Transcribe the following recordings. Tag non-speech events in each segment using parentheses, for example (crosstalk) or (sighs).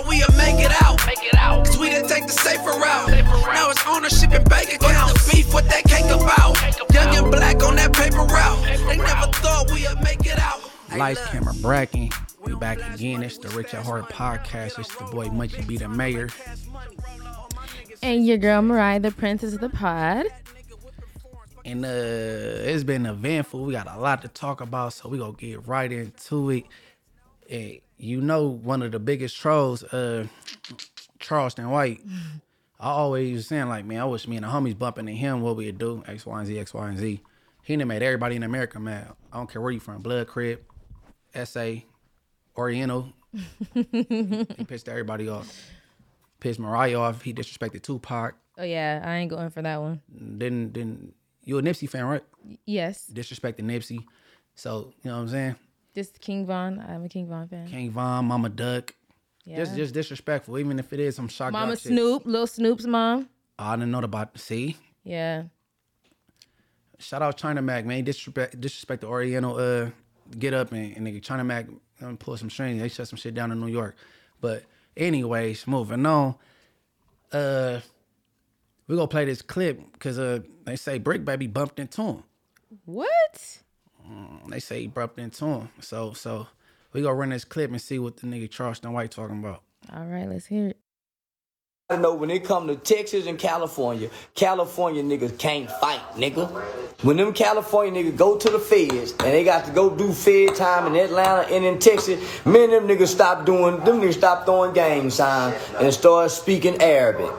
thought we'd make it out. Make it out. Cause we didn't take the safer route. Now it's ownership and bank accounts. What's the beef? What that cake about? Young and black on that paper route. They never thought we'd make it out. Lights, camera, bracken. We back again. It's the Rich at Heart podcast. It's the boy Munchie B the Mayor. And your girl Mariah, the princess of the pod. And uh it's been eventful. We got a lot to talk about, so we gonna get right into it. And you know one of the biggest trolls, uh Charleston White. I always was saying like, man, I wish me and the homies bumping into him, what we'd do, X, Y, and Z, X, Y, and Z. He done made everybody in America mad. I don't care where you from, Blood Crip, SA, Oriental. (laughs) he pissed everybody off. Pissed Mariah off. He disrespected Tupac. Oh yeah, I ain't going for that one. Didn't didn't you a Nipsey fan, right? Yes, Disrespected Nipsey. So, you know what I'm saying? Just King Von. I'm a King Von fan. King Von, Mama Duck. yeah. Just just disrespectful, even if it is some shock. Mama jock shit. Snoop, Lil Snoop's mom. I didn't know about see. Yeah. Shout out China Mac, man. Disrespect disrespect the Oriental uh get up and, and nigga China Mac um, pull some strings. They shut some shit down in New York. But anyways, moving on. Uh we gonna play this clip because uh they say Bricc Baby bumped into him. What? Mm, they say he bumped into him. So so we gonna run this clip and see what the nigga Charleston White talking about. All right, let's hear it. I know when it come to Texas and California, California niggas can't fight, nigga. When them California niggas go to the feds and they got to go do fed time in Atlanta and in Texas, men them niggas stop doing, them niggas stop throwing gang signs and start speaking Arabic.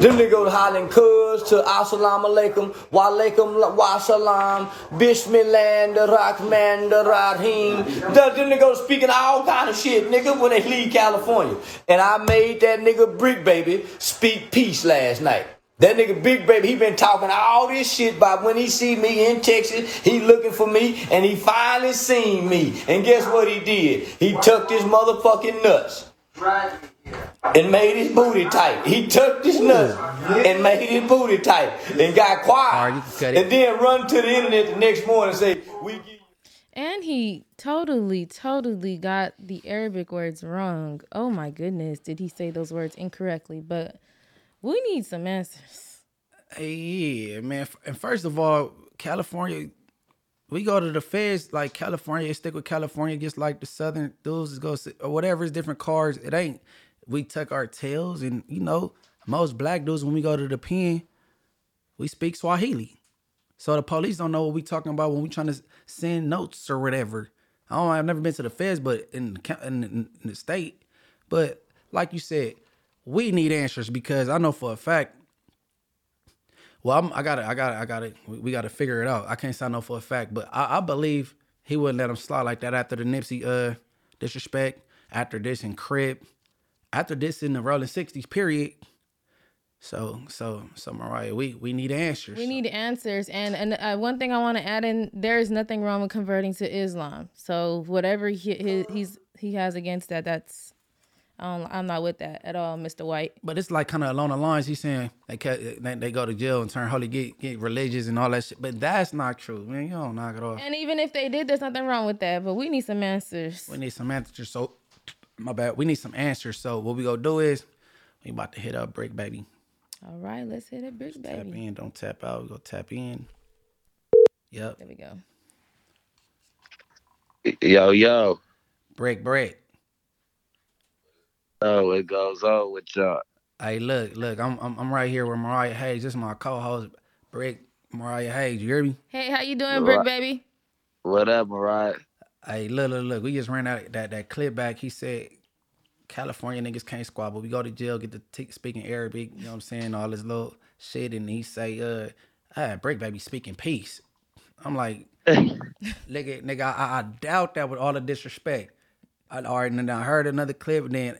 Them niggas go to hollering cuz to assalamu alaikum, wa alaikum wa salam, bismillah, the rahman, the rahim. Them niggas go speaking all kind of shit, nigga, when they leave California. And I made that nigga Bricc Baby speak peace last night. That nigga Big Baby, he been talking all this shit about when he see me in Texas, he looking for me, and he finally seen me. And guess what he did? He tucked his motherfucking nuts and made his booty tight. He tucked his nuts and made his booty tight and got quiet. All right, you can cut it. And then run to the internet the next morning and say, we give you And he totally, totally got the Arabic words wrong. Oh my goodness, did he say those words incorrectly? But we need some answers. Hey, yeah, man. And first of all, California, we go to the feds like California, stick with California, just like the Southern dudes is go or whatever. It's different cars. It ain't. We tuck our tails, and you know, most black dudes when we go to the pen, we speak Swahili. So the police don't know what we talking about when we trying to send notes or whatever. I don't. I've never been to the feds, but in, in, in the state. But like you said, we need answers because I know for a fact well, I'm, I got it. I got it. I got it. We, we gotta figure it out. I can't say I know for a fact, but I, I believe he wouldn't let him slide like that after the Nipsey uh disrespect, after this in Crip, after this in the Rolling Sixties period. So, so, so Mariah, we we need answers. We need answers. And and uh, one thing I want to add in: there is nothing wrong with converting to Islam. So whatever he, he he's he has against that, that's I'm not with that at all, Mr. White. But it's like kind of along the lines he's saying they ca- they, they go to jail and turn holy, get get religious and all that shit. But that's not true, man. You don't knock it off. And even if they did, there's nothing wrong with that. But we need some answers. We need some answers. So, my bad. We need some answers. So what we gonna do is we about to hit up Bricc Baby. All right, let's hit it, baby. Tap in, don't tap out. We go tap in. Yep. There we go. Yo, yo. Break bread. Oh, it goes on with y'all. Hey, look, look. I'm I'm, I'm right here with Mariah Hayes. This is my co-host, Brick Mariah Hayes. You hear me? Hey, how you doing, Bricc Baby? What up, Mariah? Hey, look, look, look. We just ran out that that clip back. He said California niggas can't squabble. We go to jail, get the t- speaking Arabic. You know what I'm saying? All this little shit, and he say, uh, ah, Bricc Baby speaking peace. I'm like, (laughs) nigga, nigga, I, I doubt that with all the disrespect. I already and I heard another clip, and then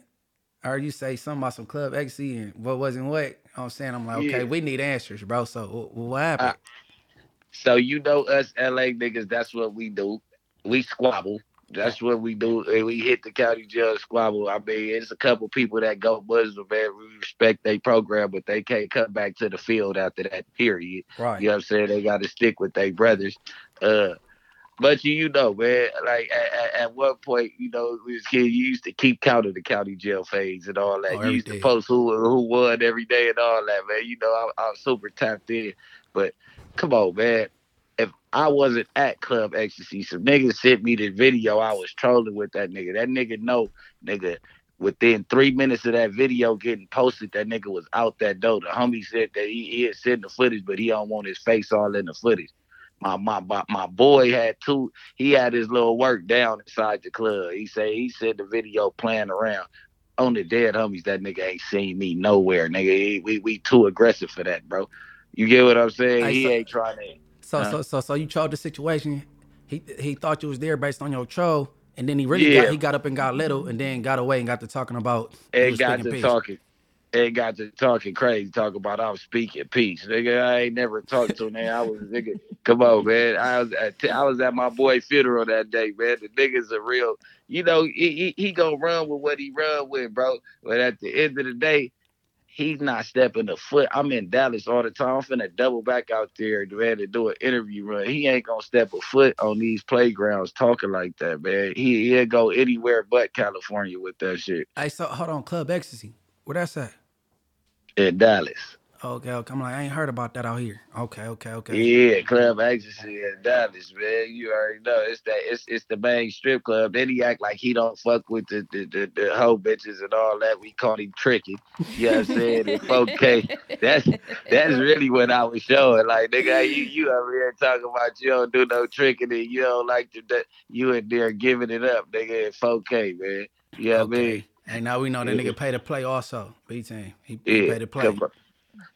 I heard you say something about some Club Ecstasy and what wasn't what. What I'm saying? I'm like, okay, Yeah. we need answers, bro. So wh- what happened? So you know us LA niggas, that's what we do. We squabble. That's what we do. And we hit the county jail squabble. I mean, it's a couple people that go Muslim, man. We respect their program, but they can't come back to the field after that period. right. You know what I'm saying? They got to stick with their brothers. Uh, But you, you know, man, like at, at, at one point, you know, we was kids, you used to keep count of the county jail phase and all that. Oh, you used to post who who won every day and all that, man. You know, I'm, I'm super tapped in. But come on, man. If I wasn't at Club Ecstasy, some niggas sent me the video. I was trolling with that nigga. That nigga know, nigga. Within three minutes of that video getting posted, that nigga was out that door. The homie said that he, he had sent the footage, but he don't want his face all in the footage. My, my my boy had two. He had his little work down inside the club. He said he said the video playing around on the dead homies. That nigga ain't seen me nowhere, nigga. He- we we too aggressive for that, bro. You get what I'm saying? Hey, he so- ain't trying to. So so so so you trolled the situation. He he thought you was there based on your troll, and then he really Yeah. got he got up and got little, and then got away and got to talking about. and got to peace. talking. And got to talking crazy, talk about I'm speaking peace, nigga. I ain't never talked to him. I was nigga. Come on, man. I was at I was at my boy funeral that day, man. The nigga's a real, you know. He, he he gonna run with what he run with, bro. But at the end of the day, he's not stepping a foot. I'm in Dallas all the time. I'm finna double back out there, man, to do an interview run. He ain't gonna step a foot on these playgrounds talking like that, man. He he'll go anywhere but California with that shit Hey, so hold on, Club Ecstasy. Where that's at? In Dallas. Okay, okay. I'm like, I ain't heard about that out here. Okay, okay, okay. Yeah, Club Ecstasy in Dallas, man. You already know it's that it's it's the main strip club. Then he act like he don't fuck with the the, the, the hoe bitches and all that. We call him tricky. You know what I'm saying? Okay. (laughs) That's that's really what I was showing. Like nigga, you you over here talking about you don't do no tricking and you don't like to that you in there giving it up, nigga. It's okay, man. You know what I mean? Hey, now we know that nigga pay to play also. B team. He, he Yeah, pay to play. come on.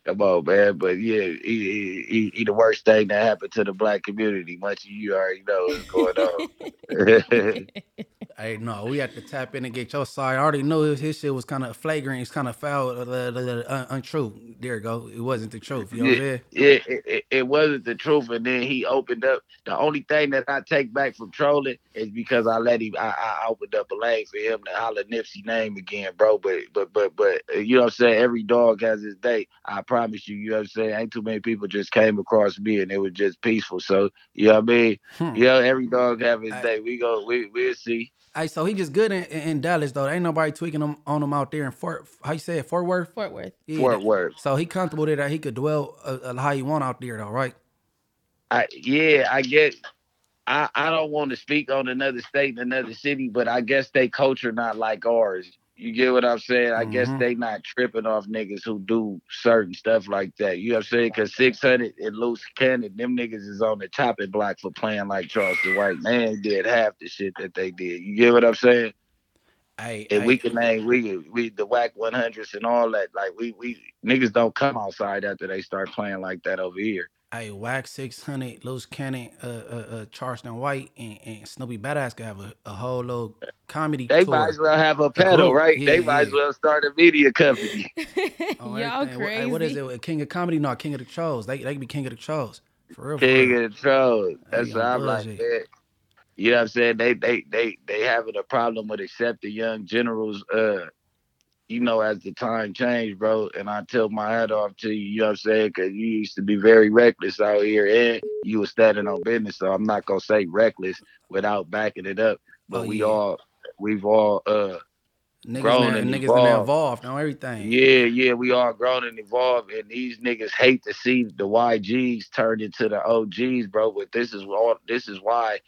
Come on, man. But yeah, he, he, he, he the worst thing that happened to the black community. Much of you already know what's going on. (laughs) (laughs) Hey, no, we have to tap in and get your side. I already knew his, his shit was kind of flagrant. It's kind of foul, uh, uh, uh, uh, untrue. There you go. It wasn't the truth. You know what I'm saying? yeah, it, it, it wasn't the truth. And then he opened up. The only thing that I take back from trolling is because I let him. I, I opened up a lane for him to holler Nipsey name again, bro. But but but but uh, you know what I'm saying. Every dog has his day. I promise you. You know what I'm saying. Ain't too many people just came across me and it was just peaceful. So you know what I mean. Hmm. You know, every dog have his I- day. We go. We we'll see. Hey, so he just good in, in, in Dallas though. Ain't nobody tweaking him on him out there in Fort. How you say it? Fort Worth. Fort Worth. Yeah, Fort Worth. So he comfortable there that he could dwell uh, uh, how he want out there though, right? I yeah, I get. I I don't want to speak on another state and another city, but I guess they culture not like ours. You get what I'm saying? I guess Mhm. they not tripping off niggas who do certain stuff like that. You know what I'm saying? Cause 600 and Luce Cannon, them niggas is on the chopping block for playing like Charleston White. Man did half the shit that they did. You get what I'm saying? Hey, And hey, we can name we we the Wack 100s and all that. Like we we niggas don't come outside after they start playing like that over here. Hey, Wax six hundred, Luce Cannon, uh, uh, uh, Charleston White, and, and Snoopy Badazz could have a, a whole little comedy They tour. might as well have a pedal, right? Yeah, they might as well start a media company. (laughs) on Y'all everything. What- crazy. hey, what is it? King of Comedy? No, King of the Trolls. They they could be King of the Trolls. For real. For King real. of the trolls. That's Hey, what I'm like, man. You know what I'm saying? They they they they having a problem with accepting young generals uh you know, as the time changed, bro, and I tilt my hat off to you, you know what I'm saying? Because you used to be very reckless out here and you was standing on business. So I'm not going to say reckless without backing it up. But Oh, we all, we've all, uh, Niggas, grown now, and niggas now evolved. involved on everything. Yeah, yeah, we all grown and evolved, and these niggas hate to see the YGs turned into the OGs, bro. But this is all. This is why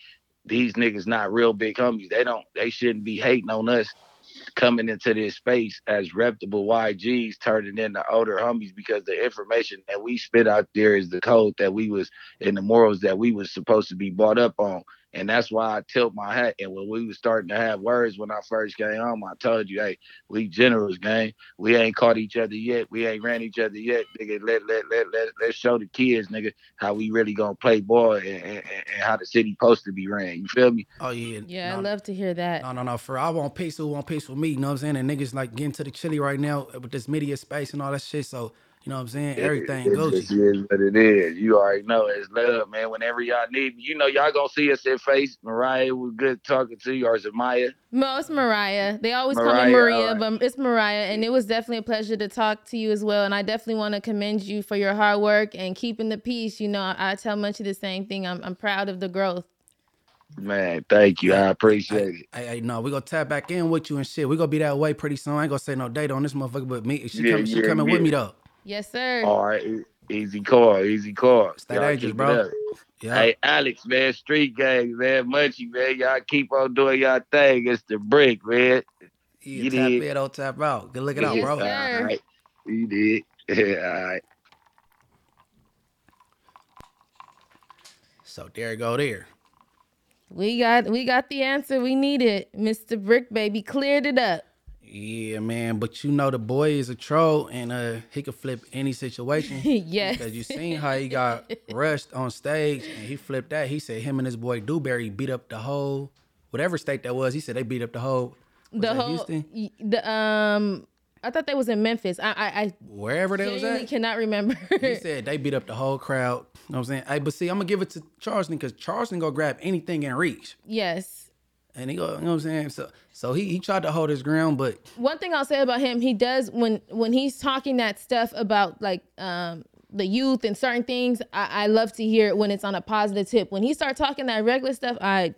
these niggas not real big homies. They don't. They shouldn't be hating on us coming into this space as reputable YGs turning into older homies because the information that we spit out there is the code that we was and the morals that we was supposed to be brought up on. And that's why I tilt my hat. And when we was starting to have words when I first came home, I told you, hey, we generals, gang. We ain't caught each other yet. We ain't ran each other yet, nigga. Let let let let let's show the kids, nigga, how we really gonna play ball and, and, and and how the city supposed to be ran. You feel me? Oh yeah. Yeah, no, I love to hear that. No, no, no. For I want peace, who want peace with me. You know what I'm saying? And niggas like getting to the chili right now with this media space and all that shit. So you know what I'm saying? Everything it, Gucci. It just is what it is. You already know it's love, man. Whenever y'all need me, you know y'all gonna see us in face. Mariah was good talking to you, or is it Maya? No, it's Mariah. They always call me Mariah, Maria, alright. but it's Mariah. And it was definitely a pleasure to talk to you as well. And I definitely want to commend you for your hard work and keeping the peace. You know, I, I tell Munchie the same thing. I'm, I'm proud of the growth. Man, thank you. I appreciate it. Hey, hey, no, we gonna tap back in with you and shit. We gonna be that way pretty soon. I ain't gonna say no date on this motherfucker, but me, she Yeah, coming, she yeah, coming yeah. with me though. Yes, sir. All right, easy car, easy car. Stay Y'all dangerous, bro. Yeah. Hey, Alex, man, street gang, man, Munchie, man, y'all keep on doing y'all thing. It's the brick, man. yeah, you tap did. in, don't tap out. Good looking out, bro. sir. All right. You did. Yeah, (laughs) all right. So there you go there. We got we got the answer we needed. Mr. Bricc Baby cleared it up. Yeah, man. But you know the boy is a troll and uh he could flip any situation. (laughs) yes. Because you seen how he got (laughs) rushed on stage and he flipped that. He said him and his boy Dewberry beat up the whole whatever state that was. He said they beat up the whole was the whole Houston? the um I thought they was in Memphis. I I, I Wherever they was at. cannot remember. He said they beat up the whole crowd. You know what I'm saying? Hey, but see, I'm gonna give it to Charleston because Charleston go grab anything in reach. yes. And he go, you know what I'm saying? So so he he tried to hold his ground, but one thing I'll say about him, he does when when he's talking that stuff about like um the youth and certain things. I, I love to hear it when it's on a positive tip. When he start talking that regular stuff, I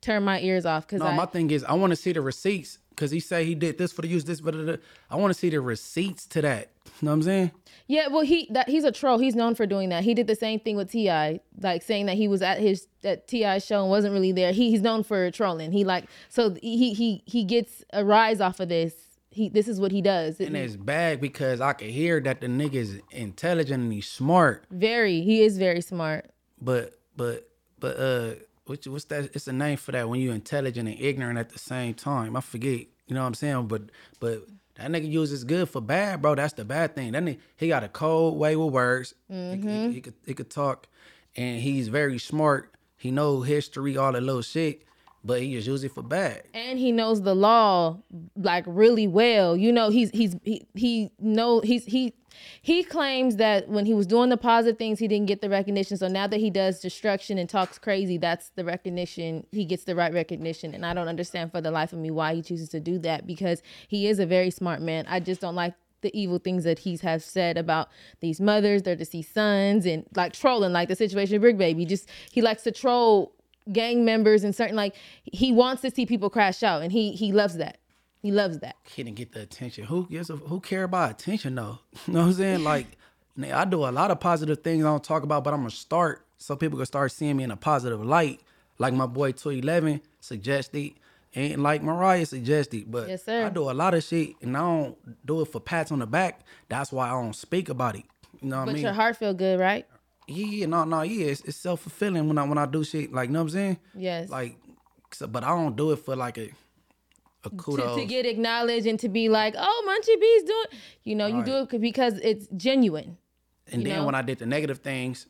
turn my ears off because no, I my thing is I want to see the receipts because he say he did this for the use, this the. I want to see the receipts to that. You know what I'm saying? yeah. Well, he that he's a troll. He's known for doing that. He did the same thing with T.I., like saying that he was at his at T.I. show and wasn't really there. He, he's known for trolling. He like so he he he gets a rise off of this. He this is what he does. And it's bad because I can hear that the nigga is intelligent and he's smart, very he is very smart. but but but uh, what's what's that? It's a name for that when you're intelligent and ignorant at the same time. I forget. You know what I'm saying? But but that nigga uses good for bad, bro. That's the bad thing. That nigga, he got a cold way with words. He- He, he could he could talk, and he's very smart. He know history, all that little shit, but he just use it for bad. and he knows the law like really well. You know, he's he's he he know he's he he claims that when he was doing the positive things, he didn't get the recognition. So now that he does destruction and talks crazy, that's the recognition. He gets the right recognition, and I don't understand for the life of me why he chooses to do that because he is a very smart man. I just don't like the evil things that he has said about these mothers, their deceased sons, and like trolling, like the situation with Bricc Baby. Just he likes to troll gang members and certain like he wants to see people crash out, and he he loves that. He loves that. He didn't get the attention. Who gives a, who care about attention though? (laughs) You know what I'm saying? Like, (laughs) I do a lot of positive things I don't talk about, but I'm gonna start so people can start seeing me in a positive light. Like my boy 211 suggested, and like Mariah suggested. But Yes. I do a lot of shit, and I don't do it for pats on the back. That's why I don't speak about it. You know what I But mean? your heart feel good, right? Yeah, no, no, yeah, it's, it's self fulfilling when I when I do shit. Like, you know what I'm saying? Yes. Like, so, but I don't do it for like a a To, kudos. to get acknowledged and to be like, oh, Munchie B's doing, you know, you do it because it's genuine. And then know? when I did the negative things,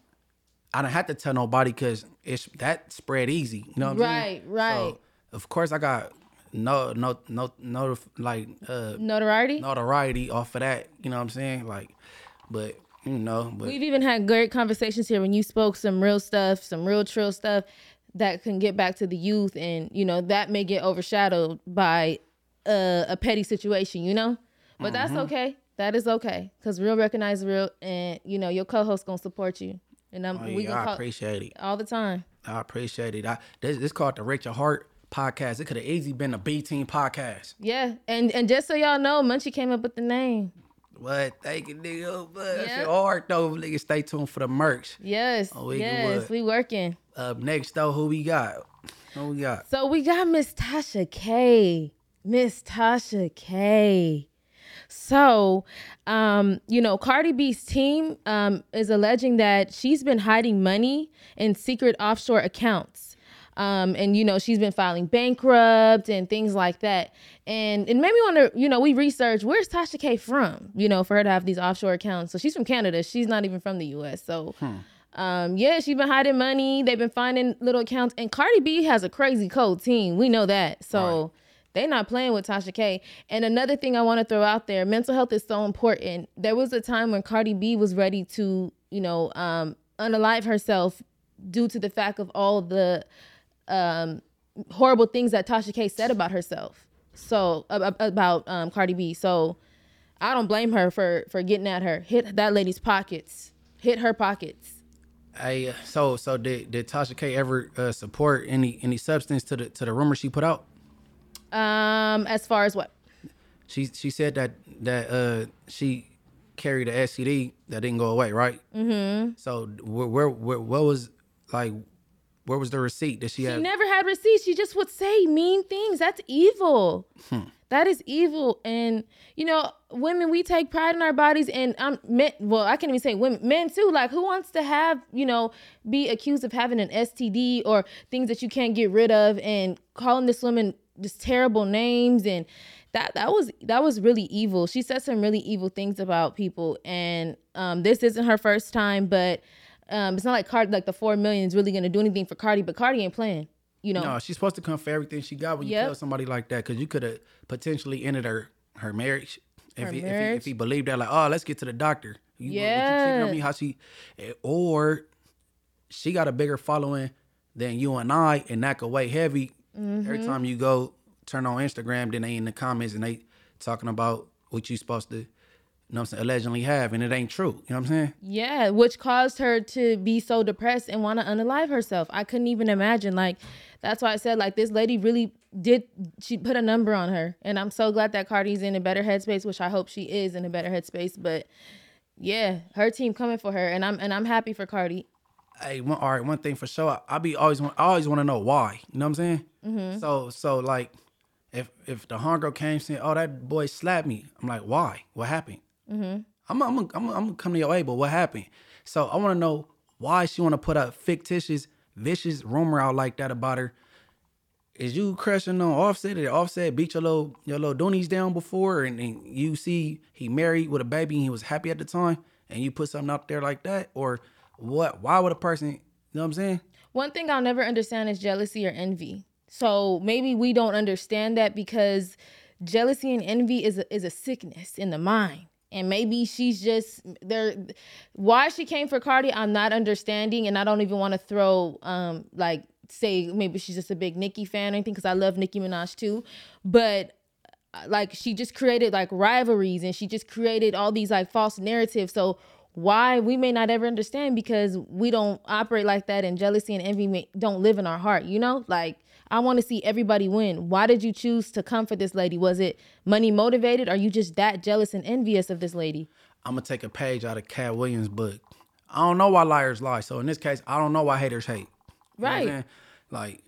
I didn't have to tell nobody because it's that spread easy. You know what I'm saying? Right, right. So of course I got no no no no like uh Notoriety. notoriety off of that. You know what I'm saying? Like, but you know, but We've even had great conversations here when you spoke some real stuff, some real trill stuff that can get back to the youth, and you know that may get overshadowed by a, a petty situation, you know. But that's Mm-hmm. okay. That is okay because real recognize real, and you know your co-host gonna support you, and I'm oh, we yeah, gonna I call appreciate it. all the time. I appreciate it. I this this called the Rich at Heart podcast. It could have easily been a B team podcast. Yeah, and and just so y'all know, Munchie came up with the name. What? Thank you, nigga. But Yeah. yeah. hard though. Nigga, stay tuned for the merch. Yes, Oh, yes, we working. Up next though, who we got? Who we got? So we got Miss Tasha K. Miss Tasha K. So, um, you know, Cardi B's team um, is alleging that she's been hiding money in secret offshore accounts. Um, and you know, she's been filing bankrupt and things like that. And it made me wonder, you know, we researched where's Tasha K from, you know, for her to have these offshore accounts. So she's from Canada. She's not even from the US. So um, yeah, she's been hiding money. They've been finding little accounts. And Cardi B has a crazy cold team. We know that. So they're not playing with Tasha K. And another thing I want to throw out there, mental health is so important. There was a time when Cardi B was ready to, you know, um, unalive herself due to the fact of all the um, horrible things that Tasha K said about herself. So about um, Cardi B. So I don't blame her for for getting at her. Hit that lady's pockets. Hit her pockets. Hey, uh, so so did did Tasha K ever uh, support any any substance to the to the rumor she put out? Um, as far as what? She she said that that uh she carried a STD that didn't go away, right? Mm-hmm. So where, where where what was like where was the receipt that she She had? She never had receipts. She just would say mean things. That's evil. Hmm. That is evil. And you know, women, we take pride in our bodies, and um, men. Well, I can't even say women, men too. Like, who wants to have you know be accused of having an STD or things that you can't get rid of, and calling this woman just terrible names and that that was that was really evil. She said some really evil things about people, and um, this isn't her first time, but um, it's not like Cardi, like the four million is really gonna do anything for Cardi, but Cardi ain't playing. You know, No, she's supposed to come for everything she got when you Yep. tell somebody like that, because you could have potentially ended her her marriage if Her he, If, he, if he believed that, like, oh, let's get to the doctor. You, what you me? Yeah. How she, eh, or she got a bigger following than you and I, and that could weigh heavy. Mm-hmm. Every time you go turn on Instagram, then they in the comments and they talking about what you supposed to, you know what I'm saying, allegedly have, and it ain't true. You know what I'm saying? Yeah, which caused her to be so depressed and want to unalive herself. I couldn't even imagine. Like, that's why I said, like, this lady really did, she put a number on her. And I'm so glad that Cardi's in a better headspace, which I hope she is in a better headspace. But yeah, her team coming for her. And I'm, and I'm happy for Cardi. hey, one, all right, one thing for sure. I, I be always I always want to know why. You know what I'm saying? Mm-hmm. So so like, if if the hunger came saying, "Oh, that boy slapped me," I'm like, why? What happened? Mm-hmm. I'm I'm I'm gonna come to your way, but what happened? So I want to know why she want to put a fictitious, vicious rumor out like that about her. Is you crushing on Offset? Did Offset beat your little your little doonies down before, and, and you see he married with a baby and he was happy at the time, and you put something out there like that, or what? Why would a person? You know what I'm saying? One thing I'll never understand is jealousy or envy. So maybe we don't understand that because jealousy and envy is a, is a sickness in the mind. And maybe she's just there. Why she came for Cardi, I'm not understanding, and I don't even want to throw um like say maybe she's just a big Nicki fan or anything because I love Nicki Minaj too, but uh, like she just created like rivalries and she just created all these like false narratives. So why we may not ever understand because we don't operate like that and jealousy and envy may, don't live in our heart, you know? Like I want to see everybody win. Why did you choose to come for this lady? Was it money motivated? Are you just that jealous and envious of this lady? I'm gonna take a page out of Katt Williams' book. I don't know why liars lie. So in this case, I don't know why haters hate. You know I'm Right. Like,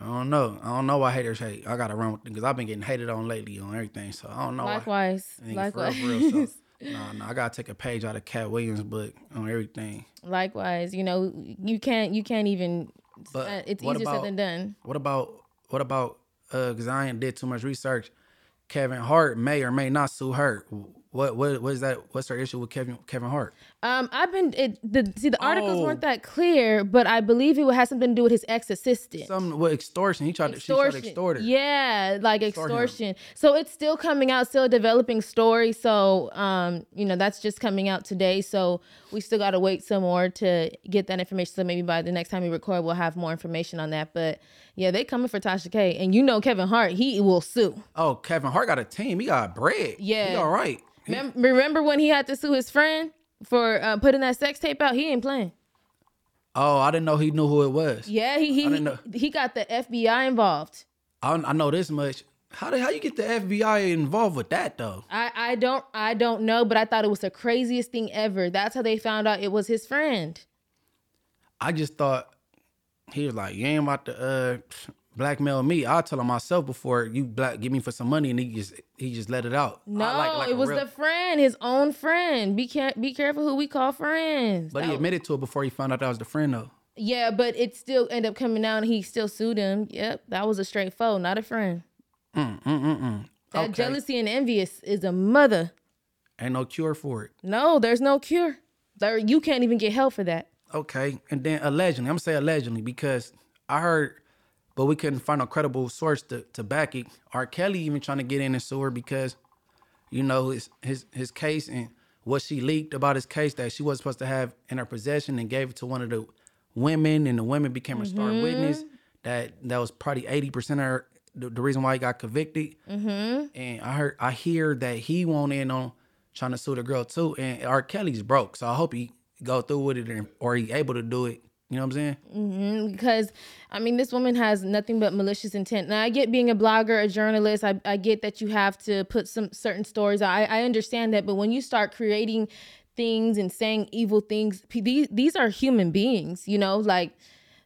I don't know. I don't know why haters hate. I gotta run with because I've been getting hated on lately on everything. So I don't know. Likewise. Why. Likewise. For real, for real. So, (laughs) nah, nah, I gotta take a page out of Katt Williams' book on everything. Likewise. You know, you can't you can't even But uh, it's easier about- said than done. What about what about uh because I ain't did too much research. Kevin Hart may or may not sue her. What what what is that? What's her issue with Kevin Kevin Hart? Um, I've been it, the see the articles Oh. weren't that clear, but I believe it has something to do with his ex assistant. Something with extortion. He tried to she tried to extort her. Yeah, like Extort him. extortion. So it's still coming out, still a developing story. So um, you know, that's just coming out today. So we still gotta wait some more to get that information. So maybe by the next time we record, we'll have more information on that. But yeah, they coming for Tasha K. And you know Kevin Hart, he will sue. Oh, Kevin Hart got a team. He got bread. Yeah. He all right. Mem- Remember when he had to sue his friend for uh, putting that sex tape out? He ain't playing. oh, I didn't know he knew who it was. Yeah, he he he got the FBI involved. I, I know this much. How did how you get the FBI involved with that though? I I don't I don't know, but I thought it was the craziest thing ever. That's how they found out it was his friend. I just thought he was like, you ain't about to uh blackmail me. I'll tell him myself before you black give me for some money, and he just he just let it out. I No, like- like it was real- the friend, his own friend. Be care- be careful who we call friends. But That he was- admitted to it before he found out that was the friend though. yeah, but it still ended up coming out, and he still sued him. Yep, that was a straight foe, not a friend. Mm, mm, mm, mm. That Okay. jealousy and envious is a mother. Ain't no cure for it. No, there's no cure. There, you can't even get help for that. Okay, and then allegedly, I'm gonna say allegedly because I heard, but we couldn't find a credible source to, to back it. R. Kelly even trying to get in and sue her because, you know, his his his case and what she leaked about his case that she was supposed to have in her possession and gave it to one of the women, and the women became a star witness. That that was probably eighty percent of her, the, the reason why he got convicted. Mm-hmm. And I heard I hear that he won't in on trying to sue the girl too. And R. Kelly's broke, so I hope he go through with it and, or he able to do it. You know what I'm saying? because I mean, this woman has nothing but malicious intent. Now, I get being a blogger, a journalist. I, I get that you have to put some certain stories. I, I understand that, but when you start creating things and saying evil things, these these are human beings. You know, like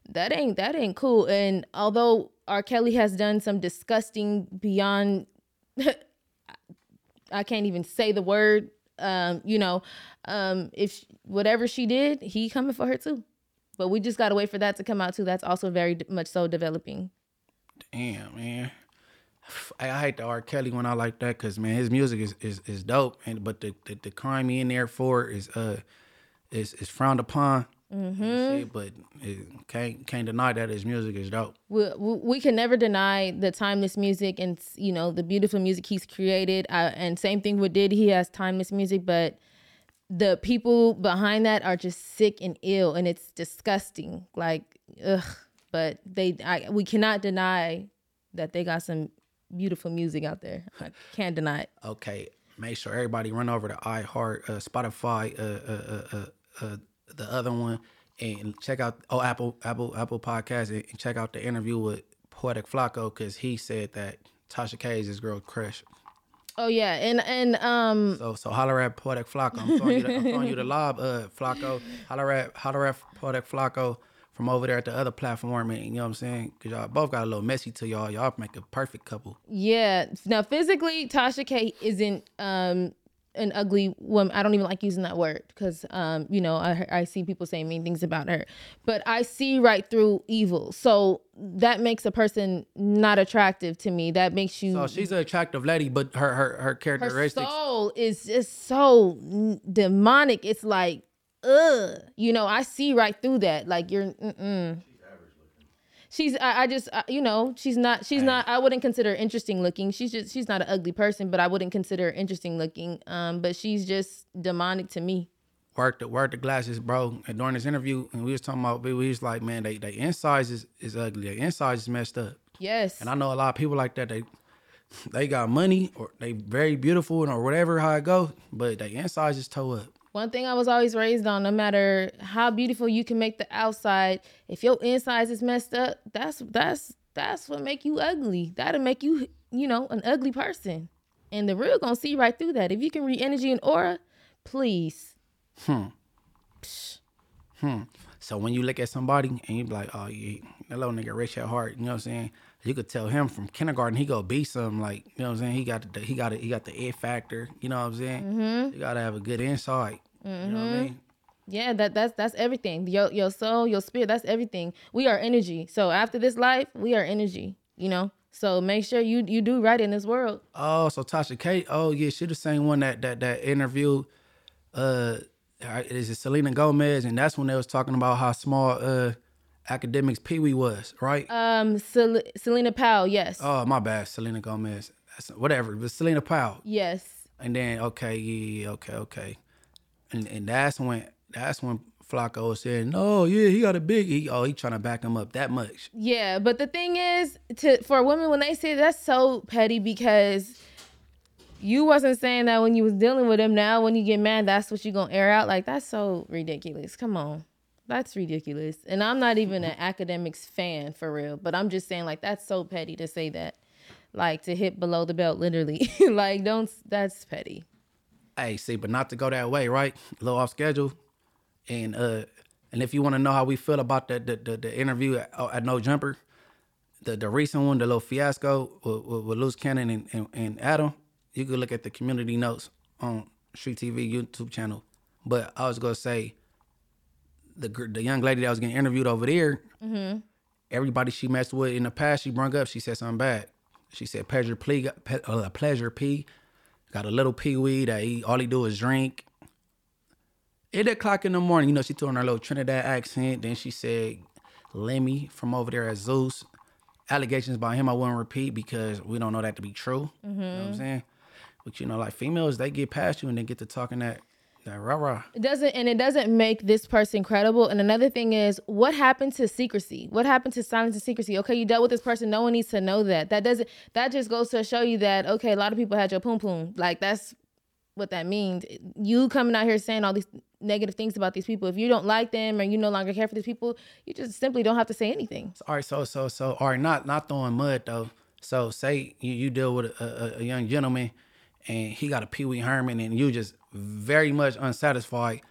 that ain't that ain't cool. And although R. Kelly has done some disgusting beyond (laughs) I can't even say the word. Um, you know, um, if whatever she did, he coming for her too. But we just gotta wait for that to come out too. That's also very much so developing. Damn, man. I, I hate the R. Kelly when I like that because man, his music is, is, is dope, and but the, the the crime he in there for is uh is is frowned upon. Mm-hmm. but it can't can't deny that his music is dope. We, we we can never deny the timeless music and you know the beautiful music he's created. Uh, and same thing with Diddy. He has timeless music, but the people behind that are just sick and ill, and it's disgusting. Like ugh. But they, I, we cannot deny that they got some beautiful music out there. (laughs) I can't deny it. Okay, make sure everybody run over to iHeart, uh, Spotify, uh, uh, uh, uh, uh, the other one, and check out oh Apple Apple Apple Podcast and, check out the interview with Poetic Flacco because he said that Tasha K is his girl crush. Oh yeah, and and um, So so holler at Poetic Flacco. I'm throwing you the, I'm throwing you the lob, uh, Flacco. Holler at holler at Poetic Flacco from over there at the other platform, and you know what I'm saying? Cause y'all both got a little messy to y'all. Y'all make a perfect couple. Yeah. Now physically, Tasha K isn't um an ugly woman. I don't even like using that word because um you know I I see people saying mean things about her, but I see right through evil. So that makes a person not attractive to me. That makes you. So she's an attractive lady, but her her her her characteristics. soul is just so demonic. It's like, ugh. You know, I see right through that. Like you're. Mm-mm. She's. I, I just. I, you know, she's not. She's not. I wouldn't consider her interesting looking. She's just. She's not an ugly person, but I wouldn't consider her interesting looking. Um, but she's just demonic to me. work the work the glasses, bro. And during this interview, and we was talking about, we was like, man, they they insides is, is ugly. Their insides is messed up. Yes. And I know a lot of people like that. They they got money or they very beautiful or whatever how it go, but their insides is toe up. One thing I was always raised on, no matter how beautiful you can make the outside, if your insides is messed up, that's that's that's what make you ugly. That'll make you, you know, an ugly person. And the real gonna see right through that. If you can read energy and aura, please. Hmm. Hmm. So when you look at somebody and you be like, oh yeah, that little nigga rich at heart, you know what I'm saying? You could tell him from kindergarten he go be something like, you know what I'm saying? He got the he got it, he got the it factor, you know what I'm saying? You gotta have a good insight. You know what I mean? Yeah, that that's that's everything. Your your soul, your spirit, that's everything. We are energy. So after this life, we are energy, you know? So make sure you you do right in this world. Oh, so Tasha K. Oh yeah, she the same one that that that interview. Uh, is it Selena Gomez? And that's when they was talking about how small uh Akademiks Pee Wee was, right? Um Sel- Selena Powell, yes. oh my bad, Selena Gomez. That's whatever, but Selena Powell. Yes. And then okay, yeah, okay, okay. And and that's when that's when Flacco said, no, yeah, he got a big. He, oh, he trying to back him up that much. Yeah, but the thing is, to for women when they say that's so petty because you wasn't saying that when you was dealing with him. Now when you get mad, that's what you gonna air out. Like that's so ridiculous. Come on, that's ridiculous. And I'm not even an Akademiks fan for real, but I'm just saying like that's so petty to say that, like to hit below the belt literally. (laughs) like don't. That's petty. Hey, see, but not to go that way, right? A little off schedule. And uh and if you want to know how we feel about the the, the, the interview at, at No Jumper, the the recent one, the little fiasco with, with, with Luce Cannon and, and, and Adam, you could look at the community notes on Street TV YouTube channel. But I was gonna say the the young lady that was getting interviewed over there, everybody she messed with in the past, she brung up, she said something bad. She said pleasure P, pe- uh, pleasure P, got a little pee wee that he all he do is drink. Eight o'clock in the morning, you know, she threw on her little Trinidad accent. Then she said, Lemmy from over there at Zeus. Allegations by him I wouldn't repeat because we don't know that to be true. You know what I'm mm-hmm. saying? But you know, like females, they get past you and they get to talking that that rah rah. It doesn't, and it doesn't make this person credible. And another thing is, what happened to secrecy? What happened to silence and secrecy? Okay, you dealt with this person. No one needs to know that. That doesn't. That just goes to show you that okay, a lot of people had your poom poom. Like that's what that means. You coming out here saying all these negative things about these people. If you don't like them or you no longer care for these people, you just simply don't have to say anything. All right, so so so all right, not not throwing mud though. So say you, you deal with a, a, a young gentleman and he got a Pee Wee Herman and you just very much unsatisfied.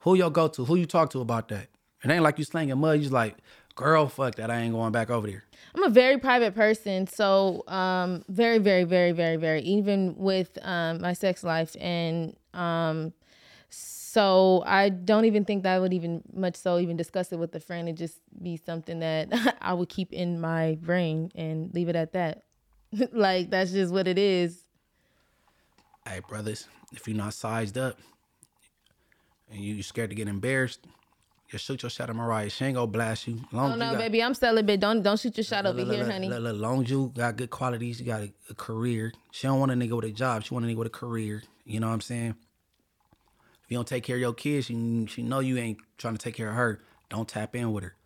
Who you go to? Who you talk to about that? It ain't like you slinging mud. You like, girl, fuck that. I ain't going back over there. I'm a very private person, so um, very, very, very, very, very. Even with um, my sex life, and um, so I don't even think that I would even much so even discuss it with a friend. It just be something that (laughs) I would keep in my brain and leave it at that. (laughs) like that's just what it is. Hey, brothers, if you're not sized up and you scared to get embarrassed, just shoot your shot at Mariah. She ain't gonna blast you. Long Oh no, got- baby, I'm celibate. Don't don't shoot your shot over Look, look, here, look, honey. Look, look, long as you got good qualities, you got a, a career. She don't want a nigga with a job. She want a nigga with a career. You know what I'm saying? If you don't take care of your kids, she, she know you ain't trying to take care of her. Don't tap in with her.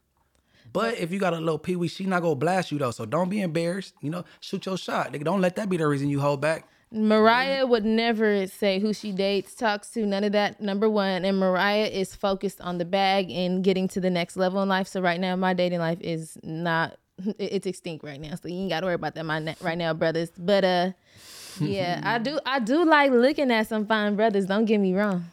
But if you got a little pee wee, she not gonna blast you though. So don't be embarrassed. You know, shoot your shot. Nigga, don't let that be the reason you hold back. Mariah would never say who she dates, talks to, none of that. Number one, and Mariah is focused on the bag and getting to the next level in life. So right now, my dating life is not (laughs) it's extinct right now, so you ain't got to worry about that my right now, brothers. But uh, yeah, I do. I do like looking at some fine brothers. Don't get me wrong.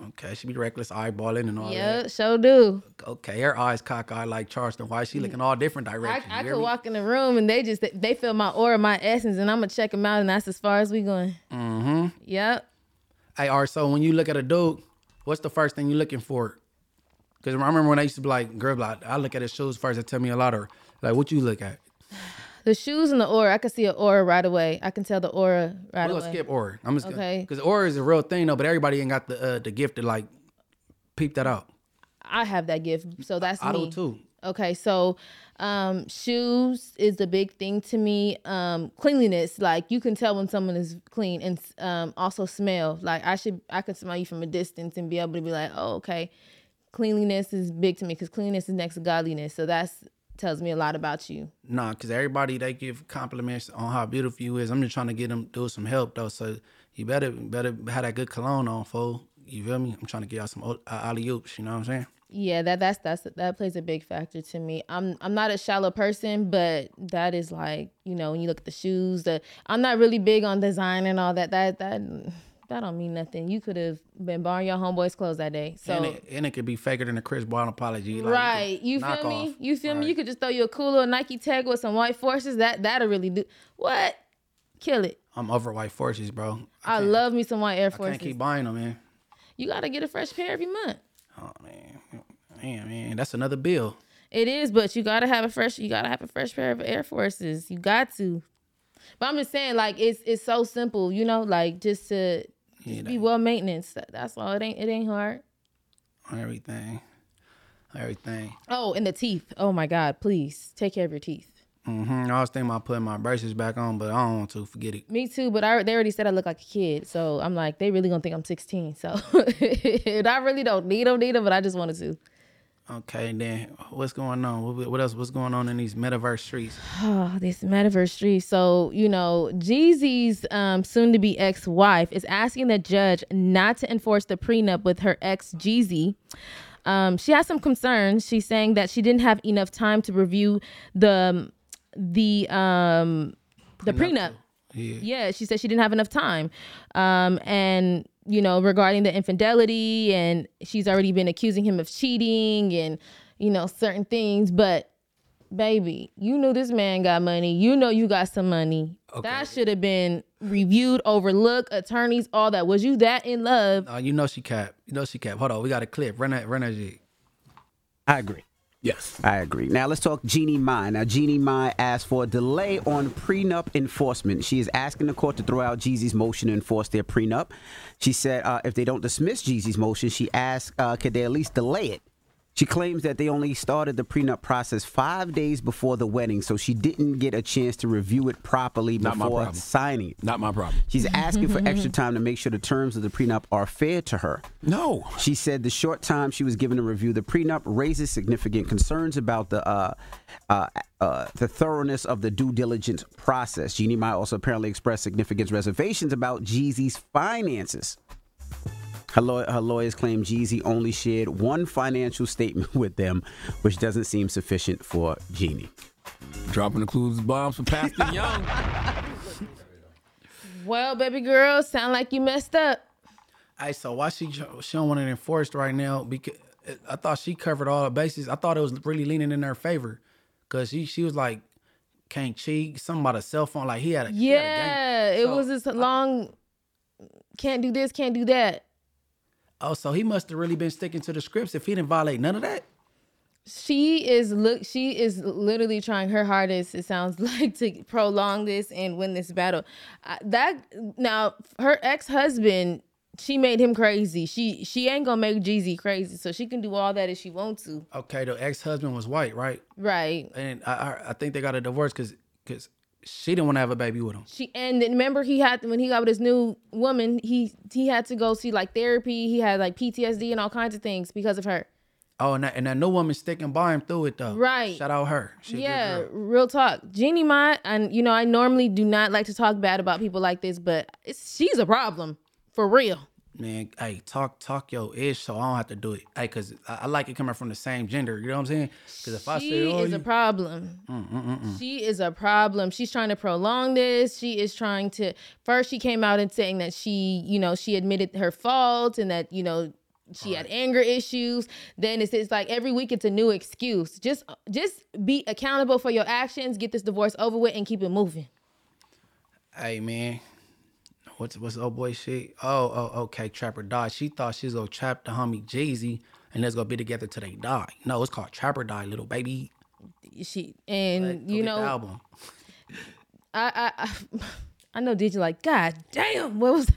Okay, she be reckless eyeballing and all that. Yeah, so do. Okay, her eyes cockeyed like Charleston White. She looking all different directions. I hear could me? walk in the room and they just they feel my aura, my essence, and I'm gonna check them out, and that's as far as we going. Mm-hmm. Yep. Hey, all right, so when you look at a dude, what's the first thing you looking for? Because I remember when I used to be like, girl, like, I look at his shoes first. They tell me a lot. Or like, what you look at? The shoes and the aura, I can see an aura right away. I can tell the aura right We're away. gonna skip aura. I'm just Okay. because aura is a real thing though, but everybody ain't got the uh, the gift to like peep that out. I have that gift, so that's I me. do too. Okay, so um, shoes is the big thing to me. Um, cleanliness, like you can tell when someone is clean, and um, also smell. Like I should, I could smell you from a distance and be able to be like, oh, okay. Cleanliness is big to me because cleanliness is next to godliness. So that's tells me a lot about you. Nah, because everybody they give compliments on how beautiful you is. I'm just trying to get them do some help though. So you better better have that good cologne on, fool. You feel me? I'm trying to get y'all some uh, alley oops. You know what I'm saying? Yeah, that that's that's that plays a big factor to me. I'm I'm not a shallow person, but that is like you know when you look at the shoes. The I'm not really big on design and all that. That that that don't mean nothing. You could have been borrowing your homeboy's clothes that day. So and, it, and it could be faker than a Chris Brown apology. Like, right, you feel me? off. You feel me? You could just throw you a cool little Nike tag with some white forces. That that'll really do what? Kill it. I'm over white forces, bro. I love me some white Air I Forces. can't keep buying them, man. You gotta get a fresh pair every month. Oh man, man, man, that's another bill. It is, but you gotta have a fresh. You gotta have a fresh pair of Air Forces. You got to. But I'm just saying, like it's it's so simple, you know, like just to Yeah, be well maintenance. That's all. It ain't it ain't hard. everything, everything. Oh, and the teeth. Oh my God, please take care of your teeth. hmm I was thinking about putting my braces back on, but I don't want to. Forget it. Me too, but I they already said I look like a kid, so I'm like they really gonna think I'm 16. So and (laughs) I really don't need them, need them, but I just wanted to. Okay, then what's going on? What, what else? What's going on in these metaverse streets? (sighs) Oh, this metaverse street. So, you know, Jeezy's um, soon to be ex wife is asking the judge not to enforce the prenup with her ex Jeezy. Um, she has some concerns. She's saying that she didn't have enough time to review the the um the prenup. Yeah. Yeah, she said she didn't have enough time. Um, and you know, regarding the infidelity, and she's already been accusing him of cheating and you know certain things. But baby, you knew this man got money. You know you got some money. That should have been reviewed, overlooked, attorneys, all that. Was you that in love? Uh, you know she cap. You know she cap. Hold on, we got a clip. Run that. Run that shit. I agree. Yes. I agree. Now let's talk Jeannie Mai. Now Jeannie Mai asked for a delay on prenup enforcement. She is asking the court to throw out Jeezy's motion to enforce their prenup. She said uh, if they don't dismiss Jeezy's motion, she asked uh, could they at least delay it. She claims that they only started the prenup process five days before the wedding, so she didn't get a chance to review it properly Not before problem. signing it. Not my problem. She's asking for extra time to make sure the terms of the prenup are fair to her. No. She said the short time she was given to review the prenup raises significant concerns about the uh, uh, uh, the thoroughness of the due diligence process. Jeannie Mai also apparently expressed significant reservations about Jeezy's finances. Her, law- her lawyers claim Jeezy only shared one financial statement (laughs) with them, which doesn't seem sufficient for Jeannie. Dropping the clues bombs for Pastor (laughs) Young. Well, baby girl, sound like you messed up. Hey, so why she she don't want it enforced right now? Because I thought she covered all the bases. I thought it was really leaning in her favor, cause she she was like can't cheat. Something about a cell phone. Like he had a he had a gang- Yeah, it was this long. Can't do this, can't do that. Oh, so he must have really been sticking to the scripts if he didn't violate none of that. She is look. She is literally trying her hardest. It sounds (laughs) like to prolong this and win this battle. Uh, that now her ex husband. She made him crazy. She she ain't gonna make Jeezy crazy, so she can do all that if she wants to. Okay, the ex husband was white, right? Right. And I I, I think they got a divorce because because she didn't want to have a baby with him. She and then remember he had when he got with his new woman, he he had to go see like therapy. He had like PTSD and all kinds of things because of her. Oh, and that, and that new woman sticking by him through it though. Right. Shout out her. She yeah, real talk. Jeannie Mai, and you know, I normally do not like to talk bad about people like this, but it's, she's a problem for real. Man, hey, talk talk your ish so I don't have to do it. Hey, cause I, I like it coming from the same gender. You know what I'm saying? Cause if I she say, oh, is a you- problem. Mm, mm, mm, she is a problem. She's trying to prolong this. She is trying to. First, she came out and saying that she, you know, she admitted her fault and that you know she had anger issues. Then it's, it's like every week it's a new excuse. Just just be accountable for your actions. Get this divorce over with and keep it moving. hey man, what's what's old boy shit? Oh, oh, okay, Trap or Die. She thought she was gonna trap the homie Jeezy and let's go be together till they die. No, it's called Trap or Die, little baby. She and Go you know album. I I I, (laughs) know DJ like God damn what was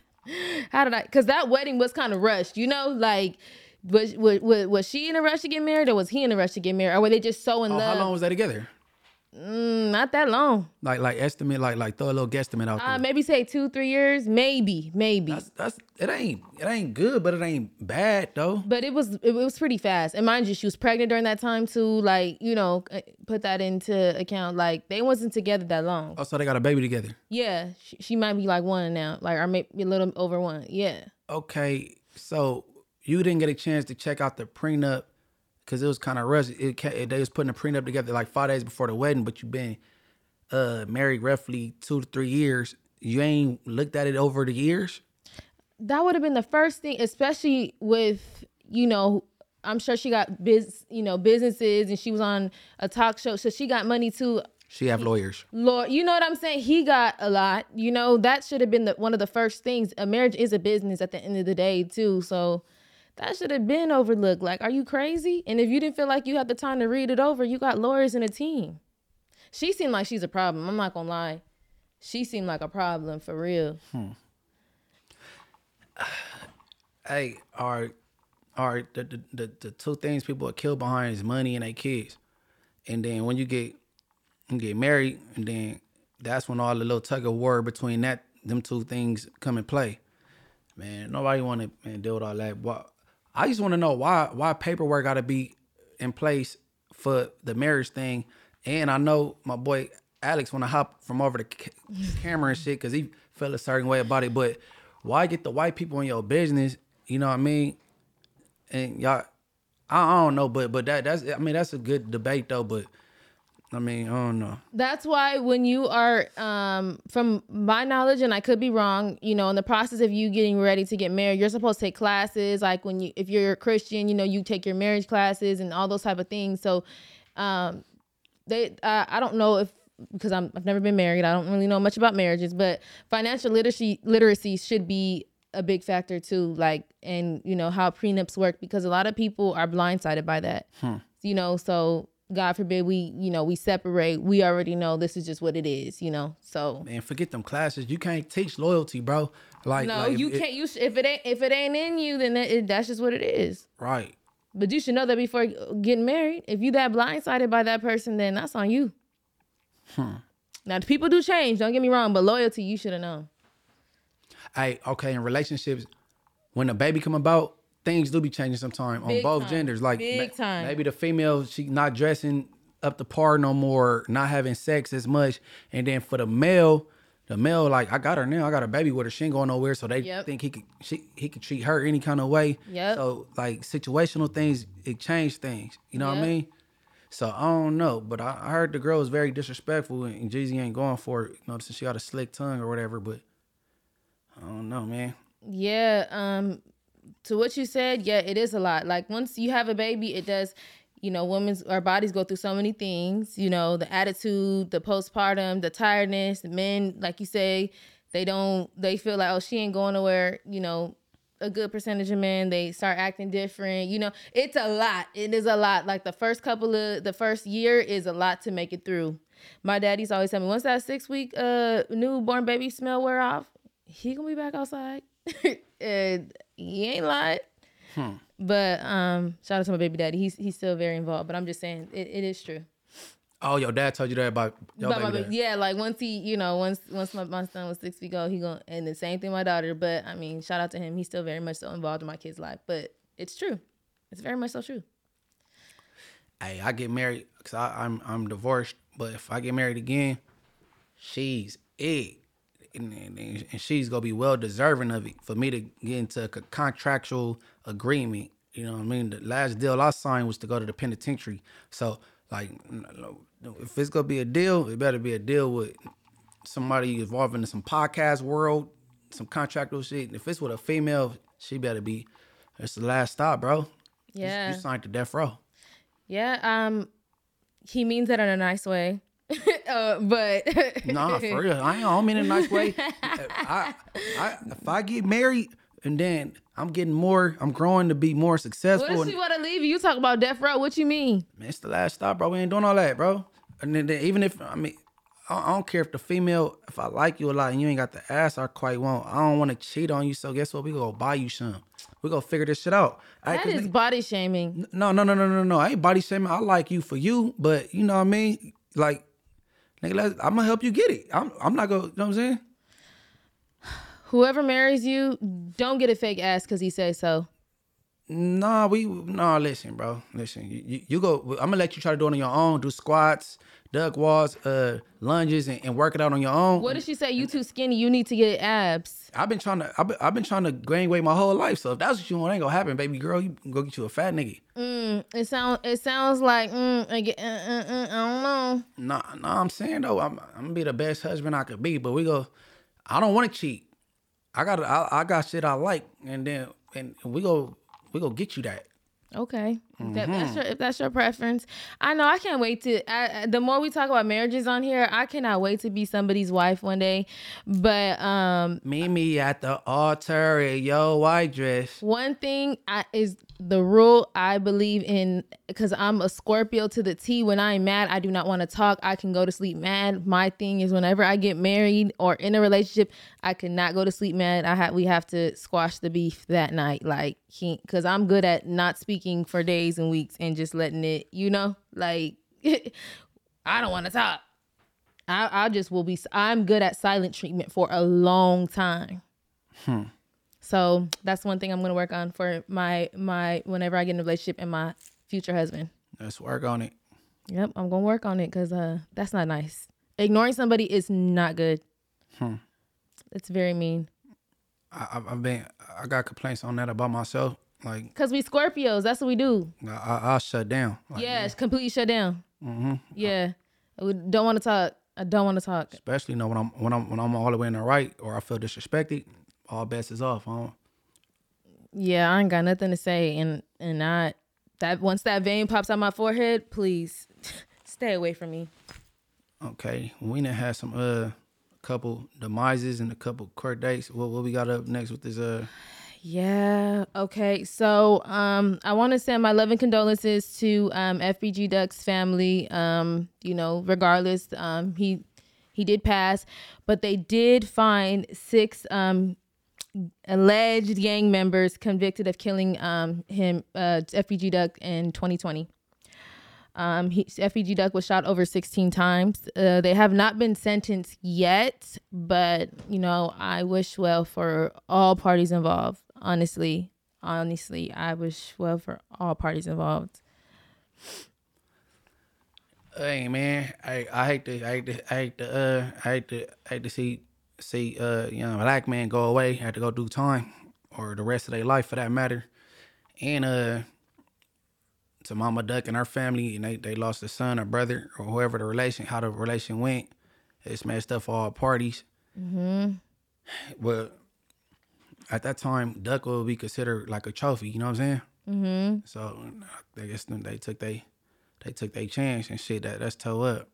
how did I because that wedding was kind of rushed you know like was, was was was she in a rush to get married or was he in a rush to get married or were they just so in Oh, love how long was they together? Mm, not that long. Like like estimate, like like throw a little guesstimate out there. uh maybe say two three years. Maybe maybe. That's that's it ain't it ain't good, but it ain't bad though. but it was it was pretty fast. And mind you she was pregnant during that time too. Like you know uh, put that into account. Like they wasn't together that long. Oh, so they got a baby together. yeah she, she might be like one now. Like or maybe a little over one. Yeah. Okay, so you didn't get a chance to check out the prenup because it was kind of rushed. It, ca- they was putting a prenup together like five days before the wedding, but you've been uh married roughly two to three years. You ain't looked at it over the years. that would have been the first thing, especially with you know. I'm sure she got biz, you know, businesses, and she was on a talk show, so she got money too. She have lawyers. Lord, you know what I'm saying? He got a lot. You know that should have been the, one of the first things. A marriage is a business at the end of the day too, so that should have been overlooked. Like, are you crazy? And if you didn't feel like you had the time to read it over, you got lawyers and a team. She seemed like she's a problem. I'm not gonna lie. She seemed like a problem for real. Hmm. (sighs) Hey, all right, all right. The, the the the two things people are killed behind is money and their kids. And then when you get you get married, and then that's when all the little tug of war between that them two things come in play. Man, nobody want to deal with all that. I just want to know why why paperwork got to be in place for the marriage thing. And I know my boy Alex want to hop from over the ca- (laughs) camera and shit because he felt a certain way about it. But why get the white people in your business? You know what I mean? And y'all, I, I don't know, but but that that's I mean that's a good debate though. But I mean I don't know. That's why when you are, um, from my knowledge, and I could be wrong, you know, in the process of you getting ready to get married, you're supposed to take classes. Like when you, if you're a Christian, you know, you take your marriage classes and all those type of things. So, um, they, uh, I don't know if because I'm, I've never been married, I don't really know much about marriages, but financial literacy literacy should be a big factor too. Like, and you know how prenups work because a lot of people are blindsided by that. You know, so God forbid we, you know, we separate. We already know this is just what it is. You know, so Man, forget them classes. You can't teach loyalty, bro. Like no, like, you if can't. You sh- if it ain't if it ain't in you, then it, it- that's just what it is. right. But you should know that before getting married. If you that blindsided by that person, then that's on you. Hmm. Now, people do change. Don't get me wrong, but loyalty, you should have known. Hey, okay, in relationships, when a baby come about, things do be changing sometime on both time. genders. Like Big time. maybe the female she not dressing up the par no more, not having sex as much, and then for the male, the male like I got her now, I got a baby with her, she ain't going nowhere, so they Yep. think he could she he could treat her any kind of way. Yep. So like situational things, it changed things. You know what I mean? So I don't know, but I, I heard the girl was very disrespectful, and, and Jeezy ain't going for it. You know, since she got a slick tongue or whatever. But I don't know, man. Yeah, um to what you said, yeah, it is a lot. Like once you have a baby, it does you know, women's our bodies go through so many things, you know, the attitude, the postpartum, the tiredness, men, like you say, they don't they feel like, oh, she ain't going nowhere, you know, a good percentage of men, they start acting different. You know, it's a lot. It is a lot. Like the first couple of the first year is a lot to make it through. My daddy's always tell me once that six week uh newborn baby smell wear off, he gonna be back outside. (laughs) and he ain't lied. But um, shout out to my baby daddy. He's he's still very involved. But I'm just saying it, it is true. Oh, your dad told you that about my baby. baby- dad. yeah, like once he, you know, once once my, my son was six feet old, he going and the same thing my daughter. But I mean, shout out to him. He's still very much so involved in my kid's life. But it's true. It's very much so true. Hey, I get married because I'm I'm divorced. But if I get married again, she's it, and, and, and she's gonna be well deserving of it for me to get into a contractual agreement. You know what I mean? The last deal I signed was to go to the penitentiary. So like, if it's gonna be a deal, it better be a deal with somebody involved in some podcast world, some contractual shit. And if it's with a female, she better be. It's the last stop, bro. You- Yeah. you signed to death row. Yeah. Um, he means that in a nice way. (laughs) uh, but (laughs) Nah, for real. I ain't don't mean in a nice way. I, I, if I get married and then I'm getting more, I'm growing to be more What successful. if And, she want to leave you? You talk about death row. What you mean? man, it's the last stop, bro. We ain't doing all that, bro. And then, then even if I mean, I, I don't care if the female, if I like you a lot and you ain't got the ass I quite want, I don't want to cheat on you. So guess what? We gonna buy you some. We gonna figure this shit out. All right, That 'cause is nigga- body shaming. no, no, no, no, no, no. I ain't body shaming. I like you for you, but you know what I mean? Like, nigga, I'm gonna help you get it. I'm, I'm not gonna, you know what I'm saying? Whoever marries you, don't get a fake ass because he says so. Nah, we nah. Listen, bro. Listen, you, you, you go. I'm gonna let you try to do it on your own. Do squats, duck walls, uh, lunges, and, and work it out on your own. What if she say you too skinny? You need to get abs. I've been trying to. I've been, I've been trying to gain weight my whole life. So if that's what you want, ain't gonna happen, baby girl. You can go get you a fat nigga. It sounds it sounds like mm, I, get, uh, uh, uh, I don't know. Nah, nah. I'm saying though, I'm, I'm gonna be the best husband I could be. But we go. I don't want to cheat. I got. I, I got shit I like, and then and we go. We go get you that. Okay, If Mm-hmm. that's your, if that's your preference, I know I can't wait to. I- the more we talk about marriages on here, I cannot wait to be somebody's wife one day. But um, Meet me at the altar in your white dress. One thing I, is the rule I believe in because I'm a Scorpio to the T. When I'm mad, I do not want to talk. I can go to sleep mad. My thing is whenever I get married or in a relationship, I cannot go to sleep mad. I have we have to squash the beef that night, like he because I'm good at not speaking for days and weeks and just letting it, you know, like (laughs) I don't want to talk. I, I just will be. I'm good at silent treatment for a long time. Hmm. So that's one thing I'm gonna work on for my my whenever I get in a relationship and my future husband. Let's work on it. Yep, I'm gonna work on it because uh that's not nice. Ignoring somebody is not good. Hmm. It's very mean. I, I've- I've been. I got complaints on that about myself. Like Cause we Scorpios, that's what we do. I, I, I'll shut down. Like, yeah, it's completely shut down. Mm-hmm. Yeah, we don't want to talk. I don't want to talk. Especially you know when I'm when I'm when I'm all the way in the right or I feel disrespected, all bets is off. I Yeah, I ain't got nothing to say, and and I that once that vein pops out my forehead, please (laughs) stay away from me. okay, we done had some uh couple demises and a couple court dates. What what we got up next with this uh Yeah. Okay. So, um, I want to send my love and condolences to um FBG Duck's family. Um, you know, regardless, um, he he did pass, but they did find six um alleged gang members convicted of killing um, him, uh, Duck, in 2020. Um, he, Duck was shot over 16 times. Uh, they have not been sentenced yet, but you know, I wish well for all parties involved. Honestly, honestly, I wish well for all parties involved. Hey man, I I hate to I hate to I hate to uh I hate to I hate to see see uh you know black man go away, have to go do time or the rest of their life for that matter. And uh to Mama Duck and her family and they, they lost a son or brother or whoever the relation how the relation went. It's messed up for all parties. Mm-hmm. But at that time, Duck would be considered like a trophy, you know what I'm saying? Mm-hmm. So I guess they took they they took their chance and shit that that's toe up.